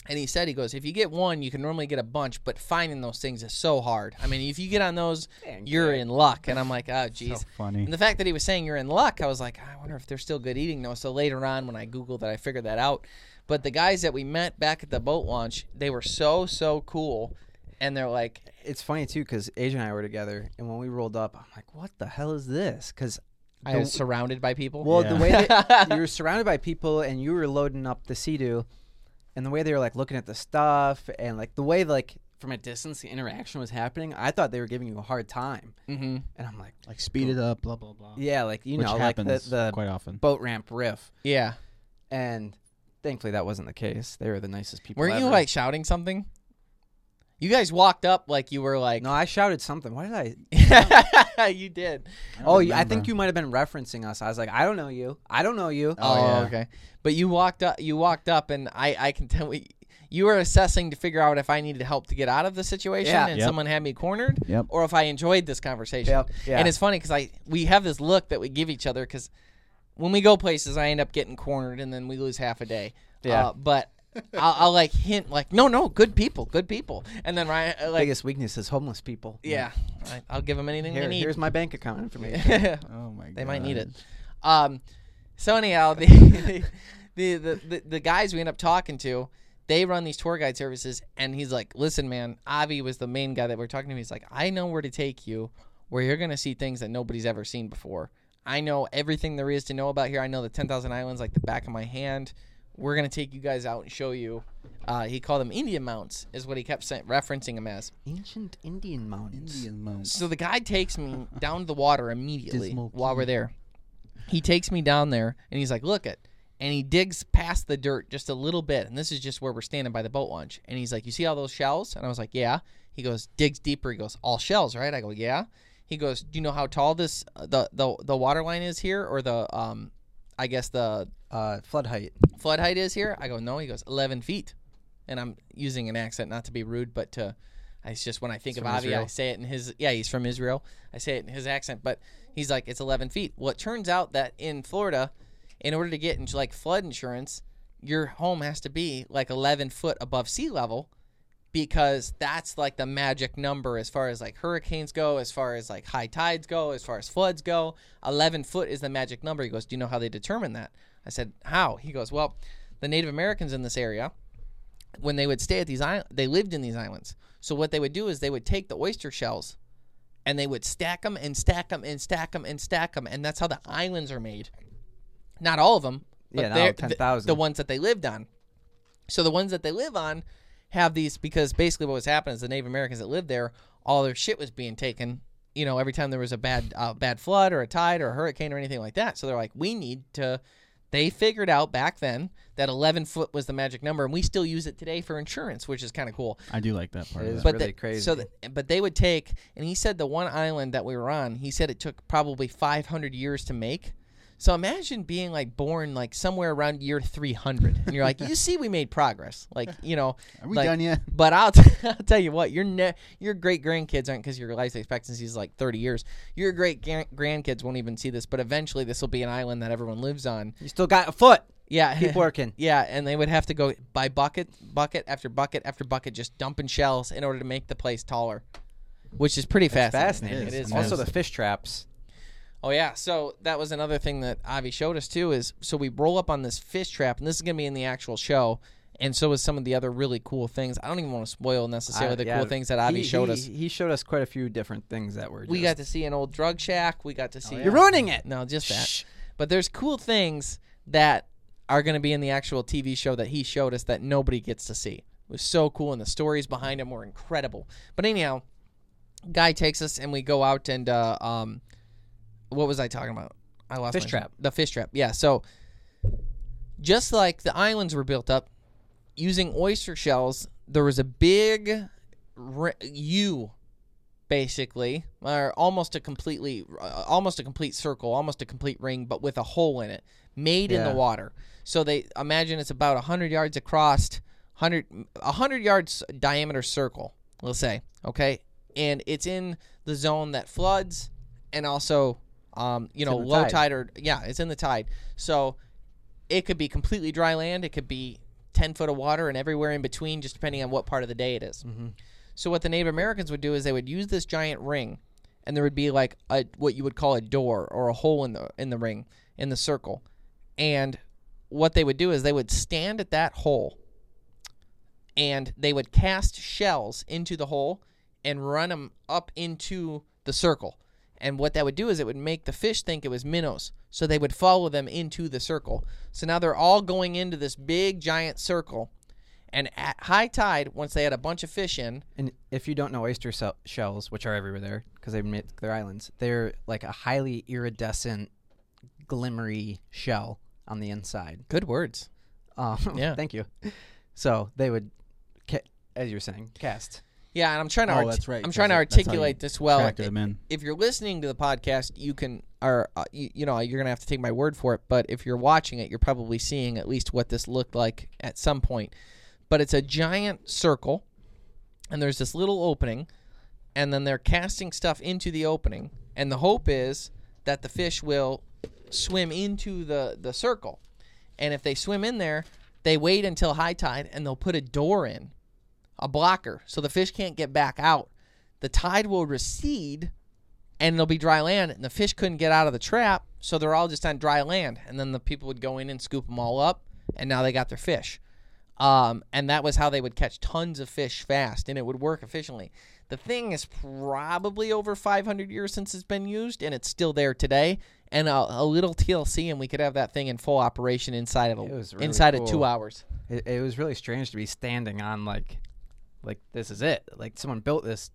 And he said, he goes, if you get one, you can normally get a bunch, but finding those things is so hard. I mean, if you get on those, you're in luck. And I'm like, oh, jeez. So funny. And the fact that he was saying you're in luck, I was like, I wonder if they're still good eating though. So later on, when I googled it, I figured that out. But the guys that we met back at the boat launch, they were so so cool, and they're like, It's funny too because AJ and I were together, and when we rolled up, I'm like, "What the hell is this?" Because I was surrounded by people. Well, the way that you were surrounded by people and you were loading up the Sea-Doo, and the way they were like looking at the stuff and like the way like from a distance the interaction was happening, I thought they were giving you a hard time, hmm and I'm like, like speed it up, blah blah blah. yeah, like you Which know, like the happens the quite often. boat ramp riff, Yeah. and thankfully that wasn't the case. They were the nicest people. Weren't you ever. like shouting something? You guys walked up like you were like. No, I shouted something. What did I? you did. I Oh, you- I think you might have been referencing us. I was like, I don't know you. I don't know you. Oh, Oh, yeah. okay. But you walked up. You walked up, and I, I can tell we, you were assessing to figure out if I needed help to get out of the situation, Yeah. and Yep. someone had me cornered, Yep. or if I enjoyed this conversation. Yep, yeah. And it's funny because I we have this look that we give each other because when we go places, I end up getting cornered, and then we lose half a day. Yeah. Uh, but I'll, I'll like hint like, no, no, good people, good people, and then Ryan uh, like, Biggest weakness is homeless people. yeah, I, I'll give them anything Here, they need. here's my bank account information. Oh my god. They might need it. Um, so anyhow, the, the, the the the guys we end up talking to, they run these tour guide services, and he's like, "Listen, man, Avi was the main guy that we're talking to. He's like, I know where to take you, where you're gonna see things that nobody's ever seen before. I know everything there is to know about here. I know the ten thousand islands like the back of my hand. We're gonna take you guys out and show you." Uh, he called them Indian mounts, is what he kept saying, referencing them as. Ancient Indian mountains. Indian mounts. So the guy takes me down to the water immediately Dismal while we're there. He takes me down there and he's like, "Look at," and he digs past the dirt just a little bit, and this is just where we're standing by the boat launch. And he's like, "You see all those shells?" And I was like, "Yeah." He goes, "Digs deeper." He goes, "All shells, right?" I go, "Yeah." He goes, "Do you know how tall this the the the water line is here, or the um, I guess the Uh, flood height. flood height is here?" I go, "No." He goes, "11 feet," and I'm using an accent not to be rude, but to it's just when I think He's of from Avi, I say it in his yeah, he's from Israel. I say it in his accent, but he's like it's 11 feet. Well, it turns out that in Florida, in order to get into like flood insurance, your home has to be like 11 foot above sea level because that's like the magic number as far as like hurricanes go, as far as like high tides go, as far as floods go. 11 foot is the magic number. He goes, "Do you know how they determine that?" I said, "How?" He goes, "Well, the Native Americans in this area when they would stay at these islands, they lived in these islands. So what they would do is they would take the oyster shells and they would stack them and stack them and stack them and stack them, and that's how the islands are made. Not all of them, but Yeah, not they're- all the- The ones that they lived on. So the ones that they live on have these because basically what was happening is the Native Americans that lived there, all their shit was being taken. You know, every time there was a bad uh, bad flood or a tide or a hurricane or anything like that. So they're like, we need to. They figured out back then that 11 foot was the magic number, and we still use it today for insurance, which is kind of cool. I do like that part It of. But really the- crazy. So, the, but they would take, and he said the one island that we were on, he said it took probably 500 years to make. So imagine being like born like somewhere around year 300, and you're like, you see, we made progress. Like, you know, Are we like- done yet? But I'll, t- I'll tell you what, your ne- your great grandkids aren't because your life expectancy is like 30 years. Your great gran- grandkids won't even see this, but eventually this will be an island that everyone lives on. you still got a foot. Yeah, Keep working. yeah, and they would have to go by bucket, bucket after bucket after bucket, just dumping shells in order to make the place taller, which is pretty That's fascinating. fascinating. It is. Also, the fish traps. Oh yeah, so that was another thing that Avi showed us too. Is so we roll up on this fish trap, and this is gonna be in the actual show, and so is some of the other really cool things. I don't even want to spoil necessarily the yeah, cool things that Avi he, showed he- us. He showed us quite a few different things that were. We just- got to see an old drug shack. We got to see. You're ruining it. No, just that. Shh. But there's cool things that are going to be in the actual TV show that he showed us that nobody gets to see. It was so cool, and the stories behind him were incredible. But anyhow, guy takes us, and we go out and uh, um, what was I talking about? I lost Fish my- trap. The fish trap. Yeah. So just like the islands were built up using oyster shells, there was a big ri- U basically, or almost a completely, uh, almost a complete circle, almost a complete ring, but with a hole in it, made in the water. So they imagine it's about hundred yards across, hundred a hundred yards diameter circle. Let's say, okay, and it's in the zone that floods and also Um, you It's know, low tide. tide or yeah, it's in the tide. So it could be completely dry land. It could be ten foot of water, and everywhere in between, just depending on what part of the day it is. Mm-hmm. So what the Native Americans would do is they would use this giant ring, and there would be like a what you would call a door or a hole in the in the ring in the circle, and what they would do is they would stand at that hole, and they would cast shells into the hole and run them up into the circle. And what that would do is it would make the fish think it was minnows. So they would follow them into the circle. So now they're all going into this big giant circle. And at high tide, once they had a bunch of fish in, And if you don't know oyster se- shells, which are everywhere there because they make their islands, they're like a highly iridescent, glimmery shell on the inside. good words. Um, Yeah. Thank you. So they would, ca- as you were saying, cast. Yeah, and I'm trying to Oh, that's right, I'm trying to that's articulate this well. Them in. if you're listening to the podcast, you can, or uh, you, you know, you're gonna have to take my word for it. But if you're watching it, you're probably seeing at least what this looked like at some point. But it's a giant circle, and there's this little opening, and then they're casting stuff into the opening, and the hope is that the fish will swim into the the circle, and if they swim in there, they wait until high tide, and they'll put a door in a blocker so the fish can't get back out. The tide will recede and there'll be dry land and the fish couldn't get out of the trap, so they're all just on dry land and then the people would go in and scoop them all up and now they got their fish. Um, and that was how they would catch tons of fish fast and it would work efficiently. The thing is probably over 500 years since it's been used and it's still there today. And a, a little TLC and we could have that thing in full operation inside of a, really inside of two hours. It, it was really strange to be standing on like, like this is it. Like someone built this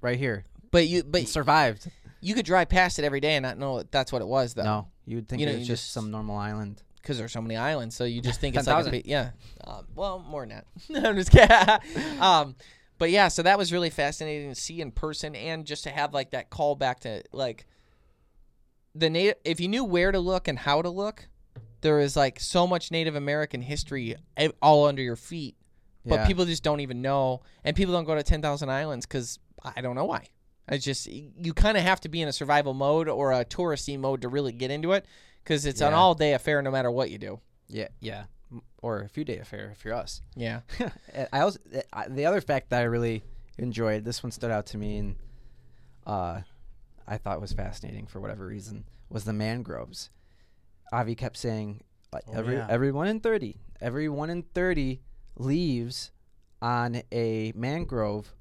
right here. But you but survived. you could drive past it every day and not know that that's what it was though. No, you would think You know, it was just just- some normal island. because there's so many islands. So you just think it's like a 10,000. big, yeah. Um, well, more than that. I'm just kidding. um, but yeah, so that was really fascinating to see in person and just to have like that call back to like the native. If you knew where to look and how to look, there is like so much Native American history all under your feet. But Yeah. people just don't even know, and people don't go to Ten Thousand Islands because I don't know why. It's just you kind of have to be in a survival mode or a touristy mode to really get into it because it's an all day affair no matter what you do. Yeah, yeah, or a few day affair if you're us. Yeah. I also the other fact that I really enjoyed. This one stood out to me, and uh, I thought was fascinating for whatever reason was the mangroves. Avi kept saying like, Oh, every yeah. every one in thirty, every one in thirty leaves on a mangrove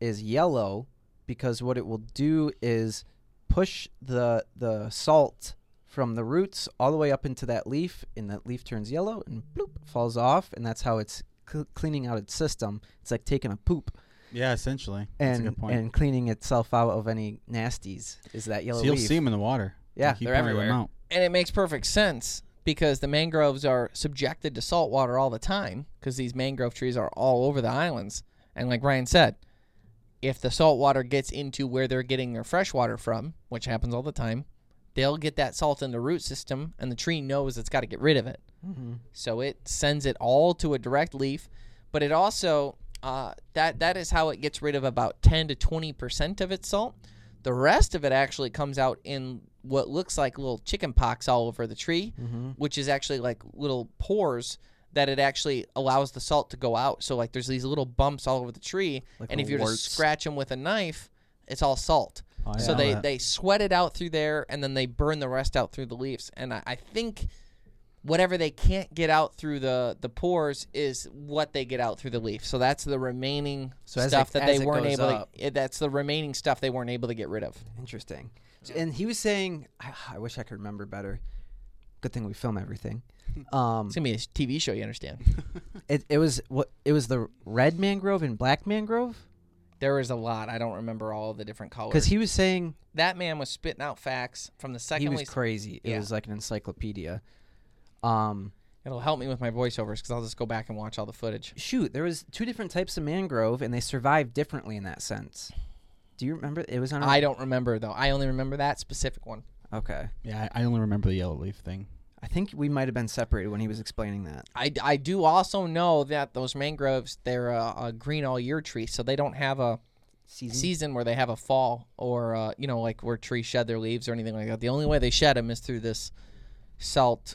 is yellow because what it will do is push the the salt from the roots all the way up into that leaf, and that leaf turns yellow and bloop falls off, and that's how it's cl- cleaning out its system. It's like taking a poop Yeah, essentially. That's a and good point. and cleaning itself out of any nasties. Is that yellow so you'll leaf? see them in the water. Yeah, They keep they're everywhere. out. and it makes perfect sense because the mangroves are subjected to salt water all the time because these mangrove trees are all over the islands. And like Ryan said, if the salt water gets into where they're getting their fresh water from, which happens all the time, they'll get that salt in the root system, and the tree knows it's got to get rid of it. Mhm. So it sends it all to a direct leaf, but it also uh, that that is how it gets rid of about ten to twenty percent of its salt. The rest of it actually comes out in what looks like little chicken pox all over the tree, Mhm. which is actually like little pores that it actually allows the salt to go out. So like there's these little bumps all over the tree, Like and if you were to scratch them with a knife, it's all salt. Oh, So they, they sweat it out through there and then they burn the rest out through the leaves. And I, I think whatever they can't get out through the, the pores is what they get out through the leaf. So that's the remaining So stuff it- that they weren't able up. to, that's the remaining stuff they weren't able to get rid of. Interesting. So- And he was saying, I, I wish I could remember better. Good thing we film everything. Um, It's gonna be a TV show, you understand? it, it was what it was the red mangrove and black mangrove there was a lot. I don't remember all the different colors. because he was saying that man was spitting out facts from the second he was we- crazy. It Yeah. was like an encyclopedia. Um, It'll help me with my voiceovers because I'll just go back and watch all the footage. shoot, there was two different types of mangrove, and they survived differently in that sense. Do you remember? It was on. I don't remember though. I only remember that specific one. Okay, yeah, I I only remember the yellow leaf thing. I think we might have been separated when he was explaining that. I, I do also know that those mangroves they're a, a green all year tree, so they don't have a Season. season where they have a fall or uh, you know like where trees shed their leaves or anything like that. The only way they shed them is through this salt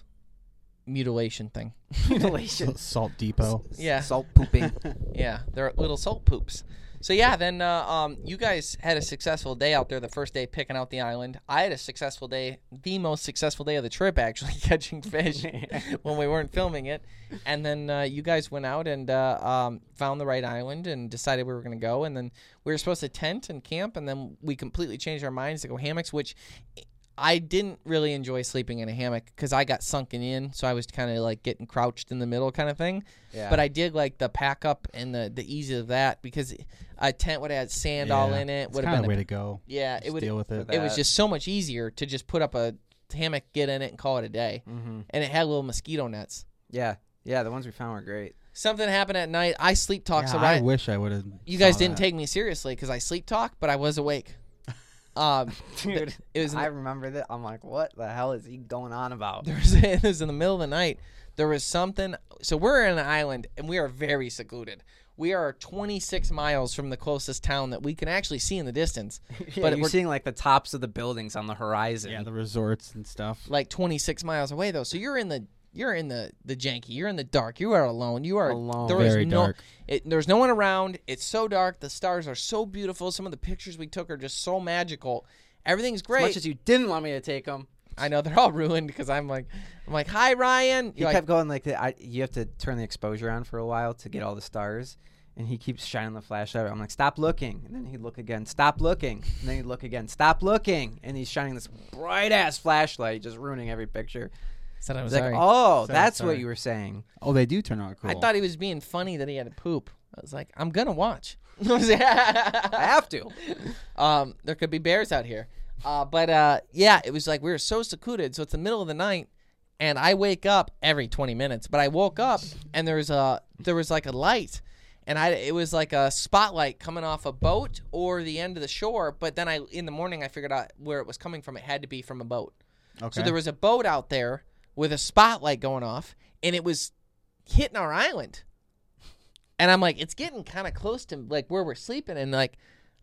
mutilation thing. Mutilation. Salt Depot. Yeah, Salt pooping. yeah, they're little salt poops. So yeah, then uh, um, you guys had a successful day out there. The first day picking out the island. I had a successful day, the most successful day of the trip, actually catching fish when we weren't filming it. And then uh, you guys went out and uh, um, found the right island and decided we were going to go. And then we were supposed to tent and camp, and then we completely changed our minds to go hammocks, which I didn't really enjoy sleeping in a hammock because I got sunken in, so I was kind of like getting crouched in the middle, kind of thing. Yeah. But I did like the pack up and the the ease of that because a tent would have had sand all in it. Would have been a- way to go. yeah. It would deal with it. it was just so much easier to just put up a hammock, get in it, and call it a day. Mm-hmm. And it had little mosquito nets. Yeah. Yeah. The ones we found were great. Something happened at night. I sleep talk. Yeah, so I Ryan, wish I would have. you guys didn't take me seriously because I sleep talk, but I was awake. Um, Dude, it was in I remember that. I'm like, what the hell is he going on about? there was it was in the middle of the night. There was something. So we're in an island and we are very secluded. We are 26 miles from the closest town that we can actually see in the distance. Yeah, but you're we're seeing like the tops of the buildings on the horizon. Yeah, the resorts and stuff. like 26 miles away though. So you're in the you're in the the janky. You're in the dark. You are alone. You are Alone. There is Very no. dark. It, there's no one around. It's so dark. The stars are so beautiful. Some of the pictures we took are just so magical. Everything's great. as much as you didn't want me to take them, I know they're all ruined because I'm like I'm like hi Ryan. he You're like, kept going like that. I, you have to turn the exposure on for a while to get all the stars. And he keeps shining the flashlight. I'm like, stop looking. And then he'd look again, stop looking. And then he'd look again, stop looking. And he's shining this bright ass flashlight, just ruining every picture. Said I I was was like, sorry. oh, Sorry, that's sorry. what you were saying. Oh, they do turn out cool. I thought he was being funny that he had to poop. I was like, I'm gonna watch. I have to. um, there could be bears out here. Uh, but uh, yeah, it was like we were so secluded. So it's the middle of the night, and I wake up every 20 minutes. But I woke up and there was a there was like a light, and I it was like a spotlight coming off a boat or the end of the shore. But then I in the morning I figured out where it was coming from. It had to be from a boat. Okay. So there was a boat out there with a spotlight going off, and it was hitting our island. And I'm like, it's getting kind of close to like where we're sleeping, and like,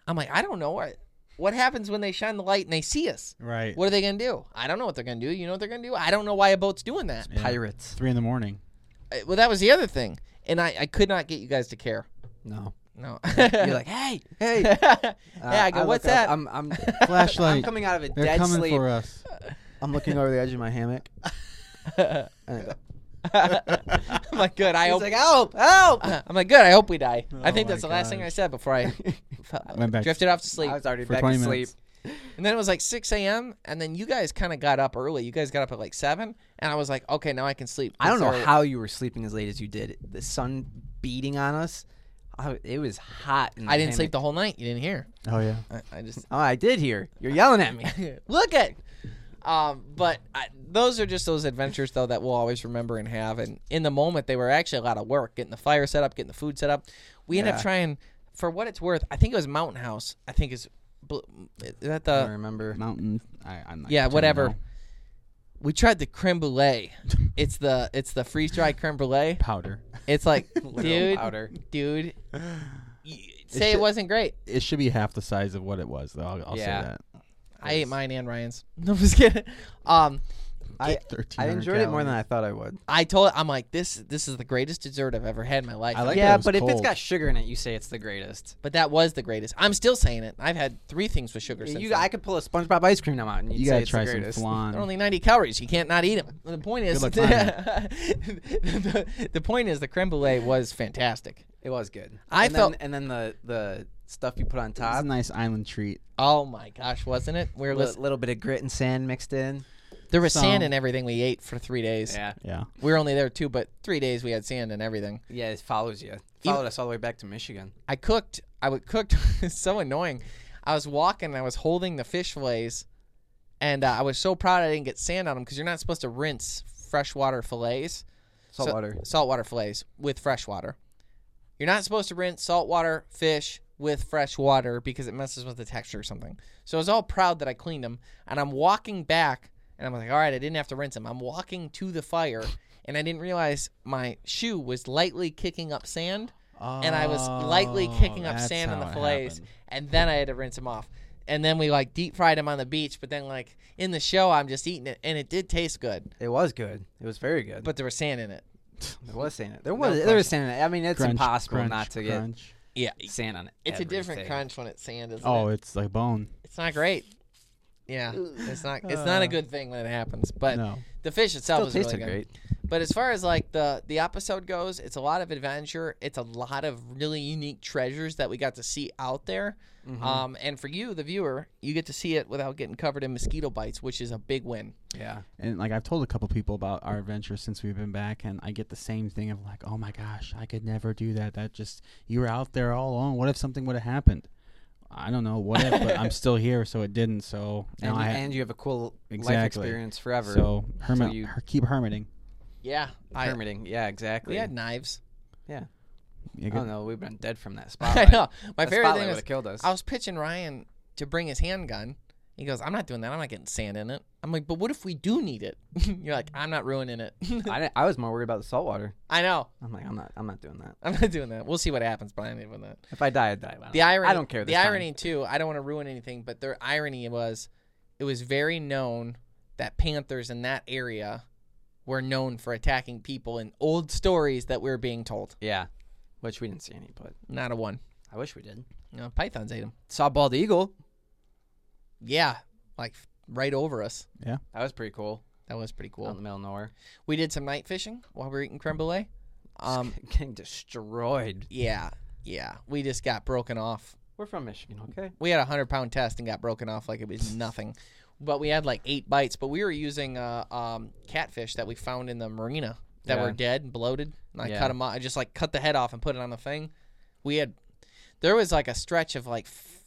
I'm like, I don't know what what happens when they shine the light and they see us. right. What are they gonna do? I don't know what they're gonna do. You know what they're gonna do? I don't know why a boat's doing that. Yeah. Pirates. Three in the morning. Uh, Well, that was the other thing, and I I could not get you guys to care. No. No, You're like, hey, hey. yeah. Uh, I go, look what's up- that? I'm, I'm, Flashlight. I'm coming out of a They're dead coming sleep. for us. I'm looking over the edge of my hammock. And I go, I'm like, good. I He's hope. like, help, help. I'm like, good. I hope we die. Oh I Oh think that's the last thing I said before I Went back to drifted off to sleep. I was already for back 20 to sleep. minutes. And then it was like 6 a.m. And then you guys kind of got up early. You guys got up at like 7. And I was like, okay, now I can sleep. I don't know So- how you were sleeping as late as you did. The sun beating on us. I, it was hot. In the I didn't sleep hammock. the whole night. You didn't hear. Oh yeah. I, I just Oh, I did hear. You're yelling at me. look at. Um, but I, those are just those adventures though that we'll always remember and have. And in the moment, they were actually a lot of work getting the fire set up, getting the food set up. We ended up trying, for what it's worth. I think it was Mountain House. I think is is that I the remember. Mountain. I, I'm not Yeah, whatever. know. we tried the creme brulee. it's the it's the freeze dried creme brulee. Powder. It's like, dude, powder. dude, y- say it should- wasn't great. It should be half the size of what it was, though. I'll, I'll Yeah. say that. I ate mine and Ryan's. No, I'm just kidding. Um, I, I 1300 enjoyed it more than. I thought I would. I told I'm like this. This is the greatest dessert I've ever had in my life. I like yeah, that it was but if it's cold. got sugar in it, you say it's the greatest. but that was the greatest. I'm still saying it. I've had three things with sugar since. You, then. I could pull a SpongeBob ice cream now out, and you'd You say gotta it's try the some greatest. flan. They're only 90 calories. You can't not eat them. The point is, luck the, the point is, the creme brulee was fantastic. It was good. I and felt- then, and then the the stuff you put on It's top, a nice island treat. Oh my gosh, wasn't it? We a were li- lis- little bit of grit and sand mixed in. there was sand in everything we ate for three days. Yeah, Yeah. We were only there two, but three days we had sand and everything. yeah, it follows you. Followed us all the way back to Michigan. I cooked. I would cooked. it's so annoying. I was walking. and I was holding the fish fillets, and uh, I was so proud I didn't get sand on them because you're not supposed to rinse freshwater fillets, So- Saltwater. saltwater fillets with fresh water. You're not supposed to rinse saltwater fish with fresh water because it messes with the texture or something. So I was all proud that I cleaned them, and I'm walking back, and I'm like, all right, I didn't have to rinse them. I'm walking to the fire, and I didn't realize my shoe was lightly kicking up sand and I was lightly oh, kicking up Oh, sand in the fillets, and then I had to rinse them off. And then we like deep fried them on the beach, but then like in the show, I'm just eating it, and it did taste good, It was good. It was very good. but there was sand in it. there was sand. in it. There No was there was sand in it. I mean, it's Crunch, impossible crunch, not to get crunch. Yeah, sand on it. it's a different everything. crunch when it's sand, isn't Oh, it? it's like bone. It's not great. Yeah, it's not. It's not a Uh, good thing when it happens. But no. the fish itself Still is really tasted good. great. But as far as like the the episode goes, it's a lot of adventure. It's a lot of really unique treasures that we got to see out there. Mhm. Um, and for you, the viewer, you get to see it without getting covered in mosquito bites, which is a big win. yeah. And like I've told a couple people about our adventure since we've been back, and I get the same thing of like, oh my gosh, I could never do that. That just you were out there all alone. What if something would have happened? I don't know what if, but I'm still here, so it didn't. So now And, you, I and you have a cool life experience forever. so hermit, you- her, keep hermiting. Yeah, I, Permitting. Yeah, exactly. we had knives. yeah. You I get- don't know. We've been dead from that spot. I know. My That favorite spotlight thing would was have killed us. I was pitching Ryan to bring his handgun. He goes, "I'm not doing that. I'm not getting sand in it." I'm like, "But what if we do need it?" You're like, "I'm not ruining it." I, didn't- I was more worried about the salt water. I know. I'm like, I'm not. I'm not doing that. I'm not doing that. We'll see what happens, but I ain't doing that. If I die, I die. I The irony, I don't care. The this time. irony too. I don't want to ruin anything, but the irony was, it was very known that panthers in that area were known for attacking people in old stories that we were being told. Yeah. Which we didn't see any, but Not a one. I wish we did. You know, pythons ate them. Saw bald eagle. Yeah, like right over us. Yeah. That was pretty cool. That was pretty Out in cool. the middle of nowhere. We did some night fishing while we were eating creme brulee. Um, Getting destroyed. yeah, yeah. We just got broken off. We're from Michigan, okay? We had a hundred pound test and got broken off like it was nothing. But we had like eight bites. But we were using uh, um, catfish that we found in the marina that were dead and bloated. And I Yeah. cut them off. I just like cut the head off and put it on the thing. We had there was like a stretch of like f-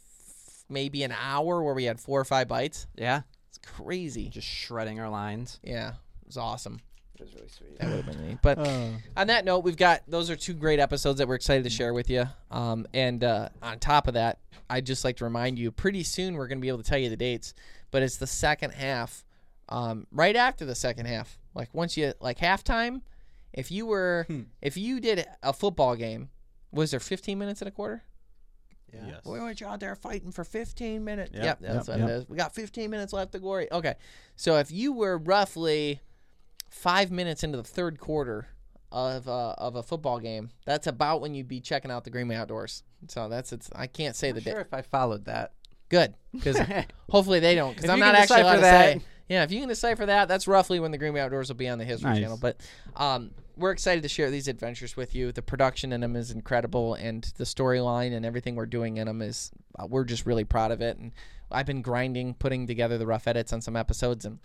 maybe an hour where we had four or five bites. Yeah. It's crazy. Just shredding our lines. Yeah, it was awesome. It was really sweet. That would have been neat. But Uh, on that note, we've got those are two great episodes that we're excited to share with you. Um, and uh, on top of that, I'd just like to remind you pretty soon we're going to be able to tell you the dates, but it's the second half, um, right after the second half. Like once you like halftime, if you were if you did a football game, was there 15 minutes and a quarter? Yeah. Yes. We were out there fighting for 15 minutes. Yep, Yep, that's yep, what yep. it is. We got 15 minutes left to glory. Okay, so if you were roughly five minutes into the third quarter of uh, of a football game, that's about when you'd be checking out the Green Way Outdoors. So that's it's. I can't say I'm the sure day. if I followed that. Good, because hopefully they don't. Because I'm not actually allowed to say. that- Yeah, if you can decipher that, that's roughly when the Green Way Outdoors will be on the History Nice. Channel. But um, we're excited to share these adventures with you. The production in them is incredible, and the storyline and everything we're doing in them is uh, we're just really proud of it. And I've been grinding, putting together the rough edits on some episodes, and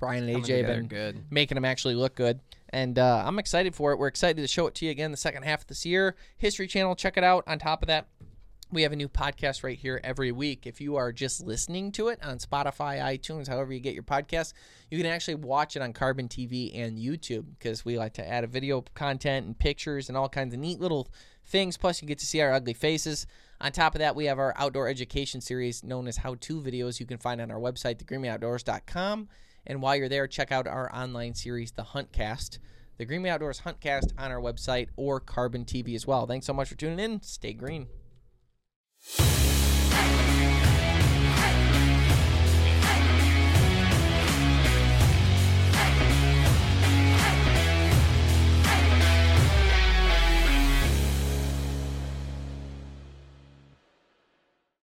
Ryan and AJ have been good. making them actually look good. And uh, I'm excited for it. We're excited to show it to you again the second half of this year. History Channel, check it out. On top of that, we have a new podcast right here every week. If you are just listening to it on Spotify, iTunes, however you get your podcast, you can actually watch it on Carbon TV and YouTube because we like to add a video content and pictures and all kinds of neat little things. Plus, you get to see our ugly faces. On top of that, we have our outdoor education series known as How To videos you can find on our website, thegreenwayoutdoors.com. And while you're there, check out our online series, The Huntcast, the Green Outdoors Huntcast on our website or Carbon TV as well. Thanks so much for tuning in. Stay green. Hey!